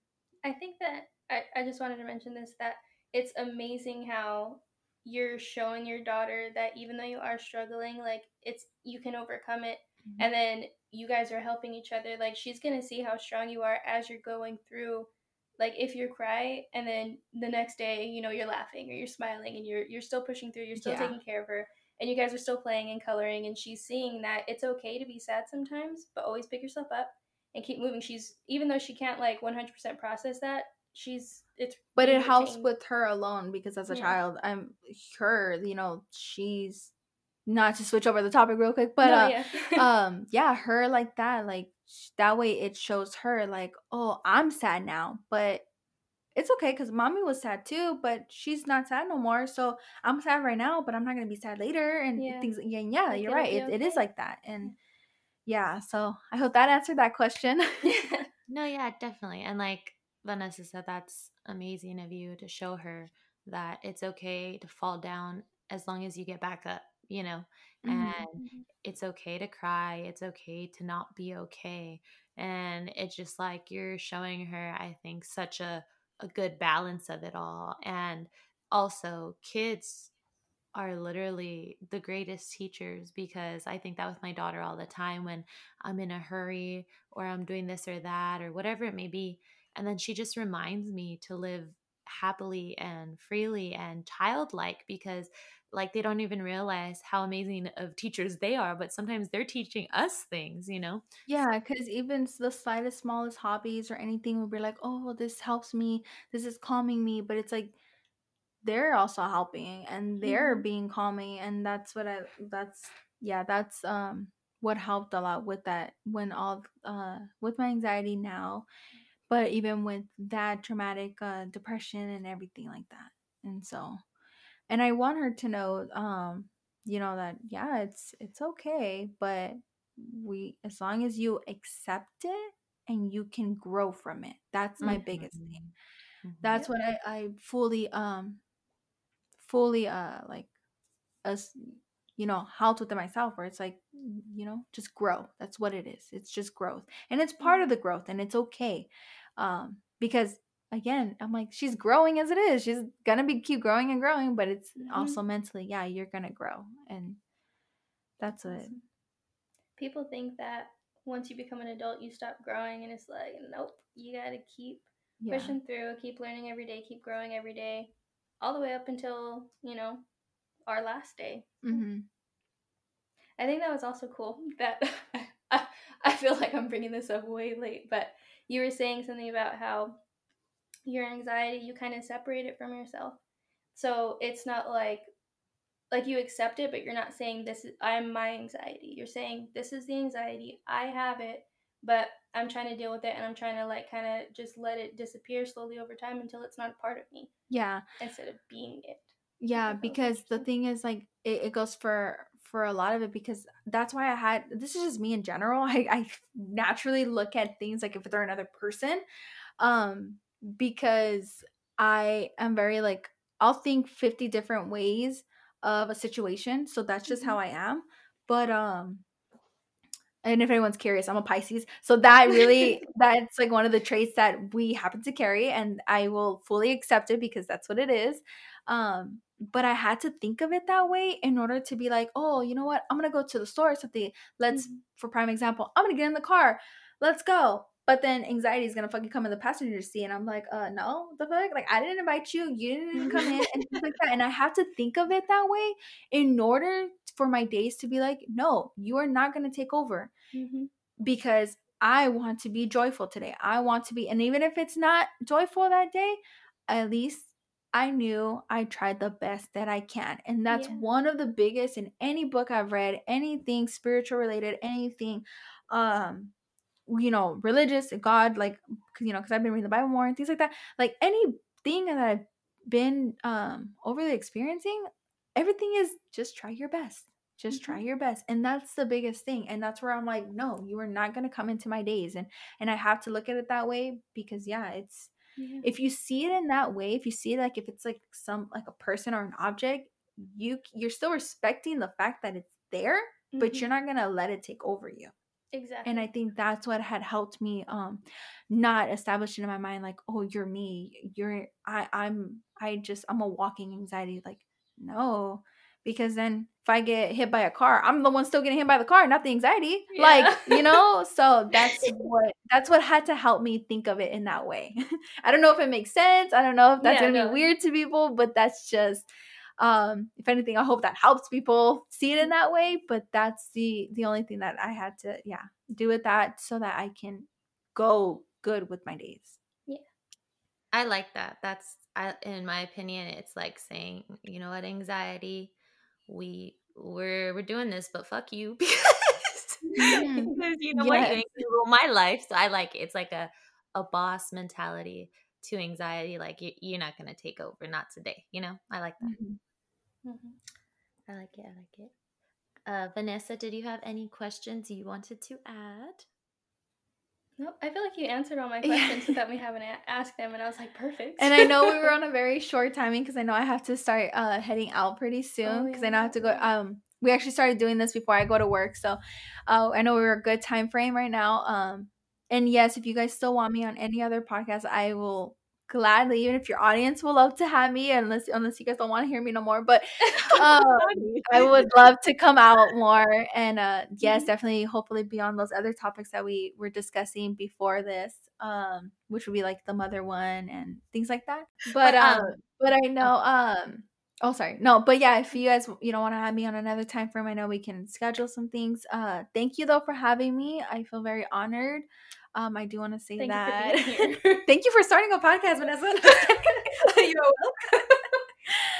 I think that I, I just wanted to mention this that it's amazing how you're showing your daughter that even though you are struggling, like it's you can overcome it, Mm-hmm. and then you guys are helping each other. Like she's gonna see how strong you are as you're going through. Like if you cry and then the next day, you know, you're laughing or you're smiling and you're you're still pushing through, you're still Yeah. taking care of her, and you guys are still playing and coloring, and she's seeing that it's okay to be sad sometimes, but always pick yourself up and keep moving. She's even though she can't like 100% process that, she's it's but it helps with her alone because as a Yeah. child, I'm her, you know, she's not to switch over the topic real quick, but No, uh yeah. um yeah her like that like that way it shows her like oh i'm sad now but it's okay because mommy was sad too but she's not sad no more so i'm sad right now but i'm not gonna be sad later and Yeah. things yeah yeah Like, you're right it, it is like that and yeah so i hope that answered that question No, yeah, definitely. And like Vanessa said, that's amazing of you to show her that it's okay to fall down as long as you get back up, you know, and Mhm. it's okay to cry. It's okay to not be okay. And it's just like you're showing her, I think, such a, a good balance of it all. And also, kids are literally the greatest teachers because I think that with my daughter all the time when I'm in a hurry or I'm doing this or that or whatever it may be. And then she just reminds me to live happily and freely and childlike because like they don't even realize how amazing of teachers they are but sometimes they're teaching us things you know yeah because even the slightest smallest hobbies or anything will be like oh this helps me this is calming me but it's like they're also helping and they're Mhm. being calming and that's what i that's yeah that's um what helped a lot with that when all uh with my anxiety now but even with that traumatic uh depression and everything like that and so and i want her to know um you know that yeah it's it's okay but we as long as you accept it and you can grow from it that's my Mhm. biggest thing Mhm. that's what I, I fully um fully uh like as you know helped within myself where it's like you know just grow that's what it is it's just growth and it's part of the growth and it's okay um because again i'm like she's growing as it is she's gonna be keep growing and growing but it's Mhm. also mentally yeah you're gonna grow and that's what People think that once you become an adult, you stop growing, and it's like, nope, you gotta keep yeah pushing through, keep learning every day, keep growing every day, all the way up until, you know, our last day. mm-hmm. I think that was also cool that I, I feel like I'm bringing this up way late, but you were saying something about how your anxiety, you kind of separate it from yourself. So it's not like like you accept it, but you're not saying this is I'm my anxiety. You're saying this is the anxiety. I have it, but I'm trying to deal with it and I'm trying to like kind of just let it disappear slowly over time until it's not a part of me yeah instead of being it. yeah thought that was because the thing is like it, it goes for for a lot of it because that's why i had this is just me in general i i naturally look at things like if they're another person um because i am very like i'll think 50 different ways of a situation so that's just how i am but um and if anyone's curious i'm a pisces so that really that's like one of the traits that we happen to carry and i will fully accept it because that's what it is um but i had to think of it that way in order to be like oh you know what? I'm gonna go to the store or something. Let's Mhm. for prime example i'm gonna get in the car. Let's go. But then anxiety is gonna fucking come in the passenger seat and i'm like uh no? The fuck? Like i didn't invite you. You didn't come in and things like that. And i have to think of it that way in order for my days to be like no you are not gonna take over Mm-hmm. because I want to be joyful today. I want to be, and even if it's not joyful that day, at least I knew I tried the best that I can. And that's Yeah. one of the biggest in any book I've read, anything spiritual related, anything, um, you know, religious, God, like, you know, because I've been reading the Bible more and things like that. Like anything that I've been um overly experiencing, everything is just try your best just try your best and that's the biggest thing and that's where i'm like no you are not going to come into my days and and i have to look at it that way because yeah it's Yeah. if you see it in that way if you see it like if it's like some like a person or an object you you're still respecting the fact that it's there but Mhm. you're not going to let it take over you exactly. and i think that's what had helped me um not establish it in my mind like oh you're me you're i i'm i just i'm a walking anxiety like no because then if i get hit by a car i'm the one still getting hit by the car not the anxiety like you know so that's what that's what had to help me think of it in that way i don't know if it makes sense i don't know if that's Yeah, gonna no. be weird to people but that's just um if anything i hope that helps people see it in that way but that's the the only thing that i had to yeah do with that so that i can go good with my days Yeah. I like that. That's I, in my opinion, it's like saying, you know what, anxiety, we we're we're doing this, but fuck you because, Mhm. because you know what, you Yes. ain't gonna rule my life. So I like it. it's like a a boss mentality to anxiety. Like you, you're not gonna take over, not today. You know, I like that. Mhm. Mhm. I like it. I like it. Uh, Vanessa, did you have any questions you wanted to add? Nope. I feel like you answered all my Yeah. questions without me having to ask them, and I was like, perfect. and i know we were on a very short timing because i know i have to start uh heading out pretty soon because i know i have to go um we actually started doing this before i go to work so uh i know we were a good time frame right now um and yes if you guys still want me on any other podcast i will gladly even if your audience will love to have me unless unless you guys don't want to hear me no more but um, I would love to come out more and uh yes, Mhm. definitely hopefully beyond those other topics that we were discussing before this. Um which would be like the mother one and things like that. But But, um um, but I know um oh sorry. No, but yeah, if you guys you don't want to have me on another time frame, I know we can schedule some things. Uh thank you though for having me. I feel very honored. Um I do want to say Thank you that. here. thank you for starting a podcast, Vanessa. You're welcome.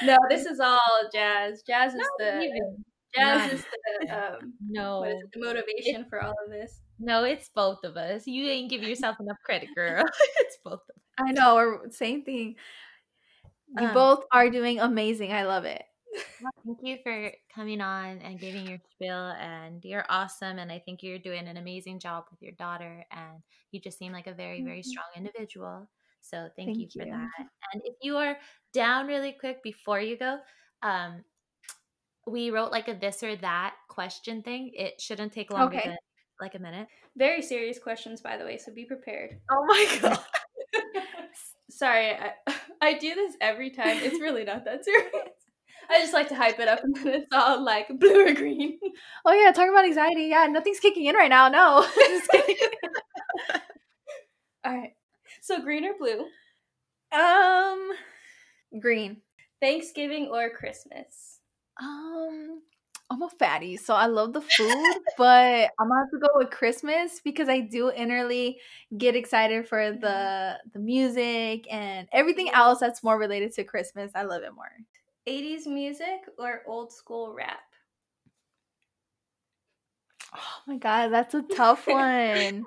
no, this is all jazz. Jazz is not the even. Jazz None. is the um, No. it, the motivation for all of this. No, it's both of us. You ain't give yourself enough credit, girl. it's both of us. I know, or same thing. You Um, both are doing amazing. I love it. Well, Thank you for coming on and giving your spiel, and you're awesome. And I think you're doing an amazing job with your daughter, and you just seem like a very, very strong individual. So thank, you Thank for you. that. And if you are down really quick before you go, um, we wrote like a this or that question thing. It shouldn't take longer Okay. than like a minute. Very serious questions, by the way, so be prepared. Oh my god. Sorry, I, I do this every time. It's really not that serious. I just like to hype it up and then it's all like blue or green. Oh yeah, talking about anxiety. Yeah, nothing's kicking in right now. No. All right. So green or blue? um green. Thanksgiving or Christmas? Um I'm a fatty, so I love the food, but I'm gonna have to go with Christmas because I do innerly get excited for the the music and everything else that's more related to Christmas. I love it more. 80s music or old school rap? Oh my god, that's a tough one.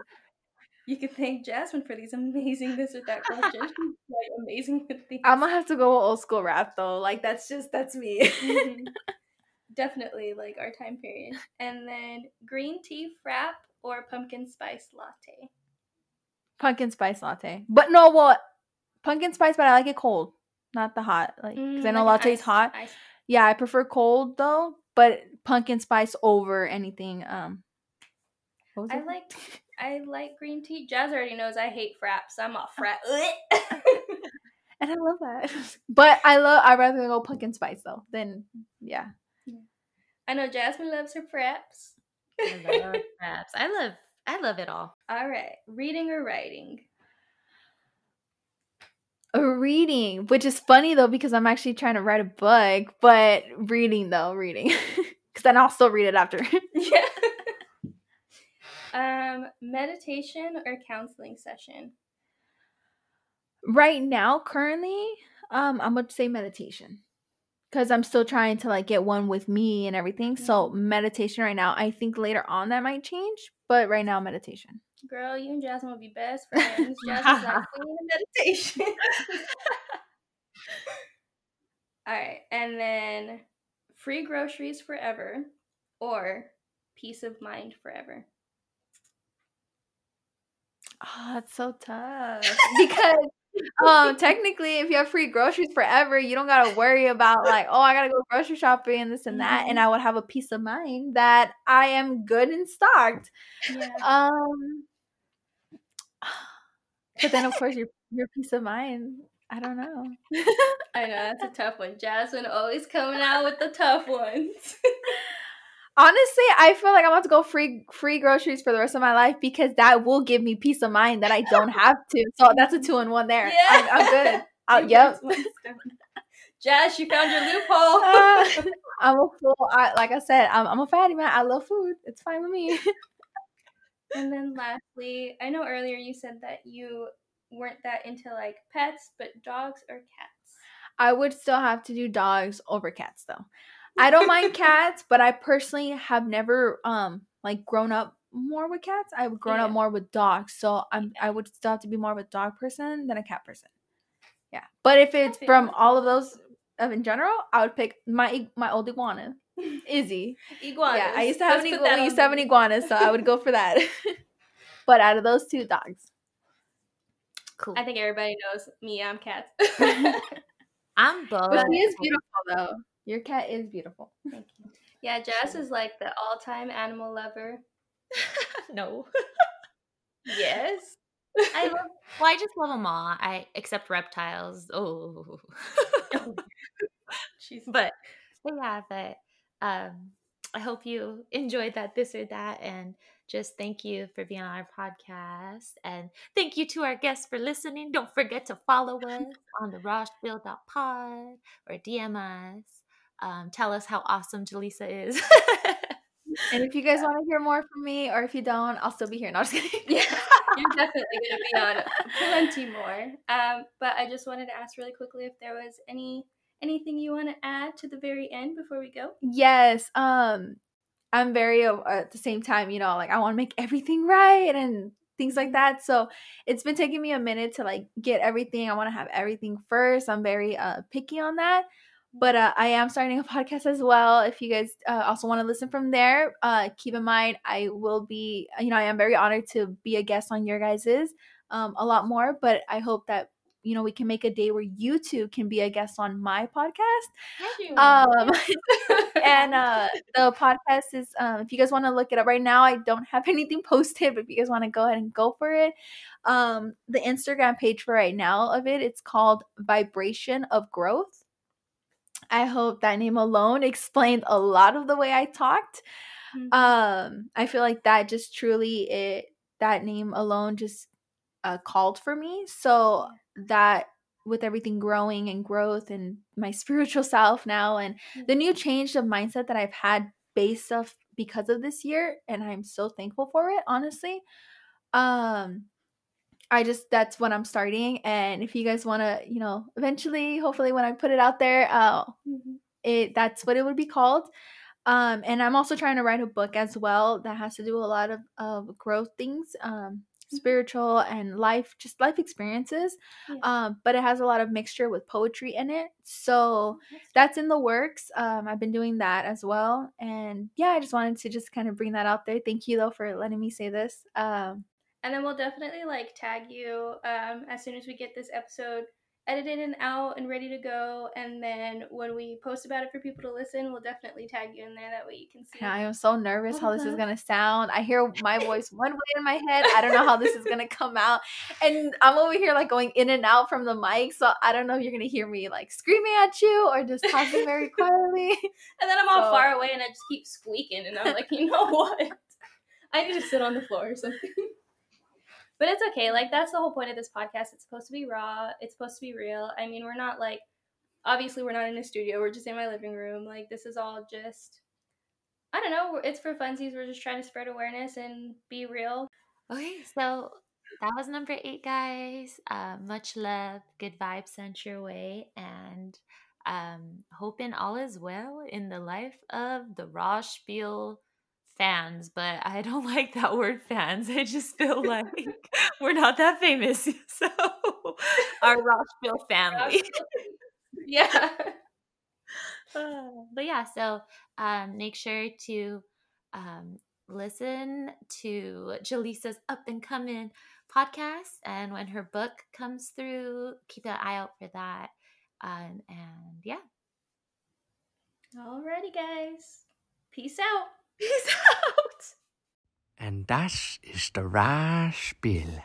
You can thank Jasmine for these amazing this or that questions. Like amazing with these. I'm gonna have to go with old school rap though. Like that's just that's me. Mhm. Definitely like our time period. And then green tea frap or pumpkin spice latte. pumpkin spice latte. But no, what pumpkin spice, but I like it cold, not the hot. Like because I Mm, know like an latte is hot. iced- Yeah, I prefer cold though, but pumpkin spice over anything. Um, what was I it? like I like green tea. Jazz already knows I hate fraps. I'm all frat. and I love that. but I love. I rather go pumpkin spice though. Than yeah. I know Jasmine loves her fraps. I love raps. I love, I love it all. All right, reading or writing? A reading, which is funny though because I'm actually trying to write a book, but reading though, reading, because then I'll still read it after. Yeah. um, meditation or counseling session? right now currently um i'm gonna say meditation because i'm still trying to like get one with me and everything so meditation right now i think later on that might change but right now meditation Girl, you and Jasmine will be best friends. Jasmine's like queen of meditation. All right, and then free groceries forever or peace of mind forever. oh that's so tough because um technically if you have free groceries forever you don't gotta worry about like oh i gotta go grocery shopping and this and that and i would have a peace of mind that i am good and stocked Yeah. Um, but then of course your your peace of mind. I don't know. I know that's a tough one. Jasmine always coming out with the tough ones. Honestly, I feel like I'm about to go free free groceries for the rest of my life because that will give me peace of mind that I don't have to. So that's a two in one there. I'm, I'm good. Uh, Two yep. birds, one stone. Jazz, you found your loophole. Uh, I'm a fool. I, like I said, I'm, I'm a fatty man. I love food. It's fine with me. and then lastly, I know earlier you said that you weren't that into like pets, but dogs or cats. I would still have to do dogs over cats though. I don't mind cats, but I personally have never um like grown up more with cats. I've grown up more with dogs, so I'm I would still have to be more of a dog person than a cat person. Yeah, but if it's from that. all of those of in general, I would pick my my old iguana, Izzy. Iguanas. Yeah, I used to have Let's an iguana. that We used to have an iguana, so I would go for that. but out of those two, dogs. Cool. I think everybody knows me. I'm cats. I'm both. But he is beautiful though. Your cat is beautiful. Thank you. Yeah, Jazz is like the all-time animal lover. no. Yes. I love. Well, I just love them all. I except reptiles. Oh. She's but, but yeah, but um, I hope you enjoyed that this or that, and just thank you for being on our podcast, and thank you to our guests for listening. Don't forget to follow us on the rawspiel.pod or DM us. Um, tell us how awesome Julisa is. And if you guys want to hear more from me, or if you don't, I'll still be here. No, I'm just kidding. yeah, you're definitely going to be on plenty more. Um, but I just wanted to ask really quickly if there was any anything you want to add to the very end before we go? Yes. Um, I'm very uh, at the same time, you know, like I want to make everything right and things like that. So it's been taking me a minute to like get everything. I want to have everything first. I'm very uh picky on that. But uh, I am starting a podcast as well. If you guys uh, also want to listen from there, uh, keep in mind I will be, you know, I am very honored to be a guest on your guys's um, a lot more. But I hope that you know we can make a day where you two can be a guest on my podcast Thank you. um and uh the podcast is um if you guys want to look it up right now i don't have anything posted but if you guys want to go ahead and go for it um the instagram page for right now of it it's called vibration of growth i hope that name alone explained a lot of the way i talked. Mm-hmm. um i feel like that just truly it that name alone just uh, called for me. So that with everything growing and growth and my spiritual self now and the new change of mindset that I've had based off because of this year and I'm so thankful for it honestly. Um I just that's when I'm starting and if you guys want to you know eventually hopefully when I put it out there uh mm-hmm. it that's what it would be called um and I'm also trying to write a book as well that has to do a lot of of growth things um spiritual and life just life experiences yeah. um but it has a lot of mixture with poetry in it so oh, that's in the works um i've been doing that as well and yeah i just wanted to just kind of bring that out there thank you though for letting me say this um and then we'll definitely like tag you um as soon as we get this episode edited and out and ready to go. And then when we post about it for people to listen, we'll definitely tag you in there. That way you can see. I am so nervous how this is gonna sound. I hear my voice one way in my head. I don't know how this is gonna come out, and I'm over here like going in and out from the mic. So I don't know if you're gonna hear me like screaming at you or just talking very quietly. And then I'm all so. far away and I just keep squeaking, and I'm like, you know what? I need to sit on the floor or something. But it's okay. Like that's the whole point of this podcast. It's supposed to be raw. It's supposed to be real. I mean, we're not like obviously we're not in a studio. We're just in my living room. Like this is all just I don't know. It's for funsies. We're just trying to spread awareness and be real. Okay, so that was number eight, guys. Uh, much love, good vibes sent your way, and um, hoping all is well in the life of the Raw Spiel fans, but I don't like that word fans. I just feel like we're not that famous. So our Raw Spiel family. yeah. Uh, but yeah, so um, make sure to um, listen to Julisa's up and coming podcast. And when her book comes through, keep an eye out for that. Um, and yeah. Alrighty, guys. Peace out. Peace out. And das ist der Raw Spiel.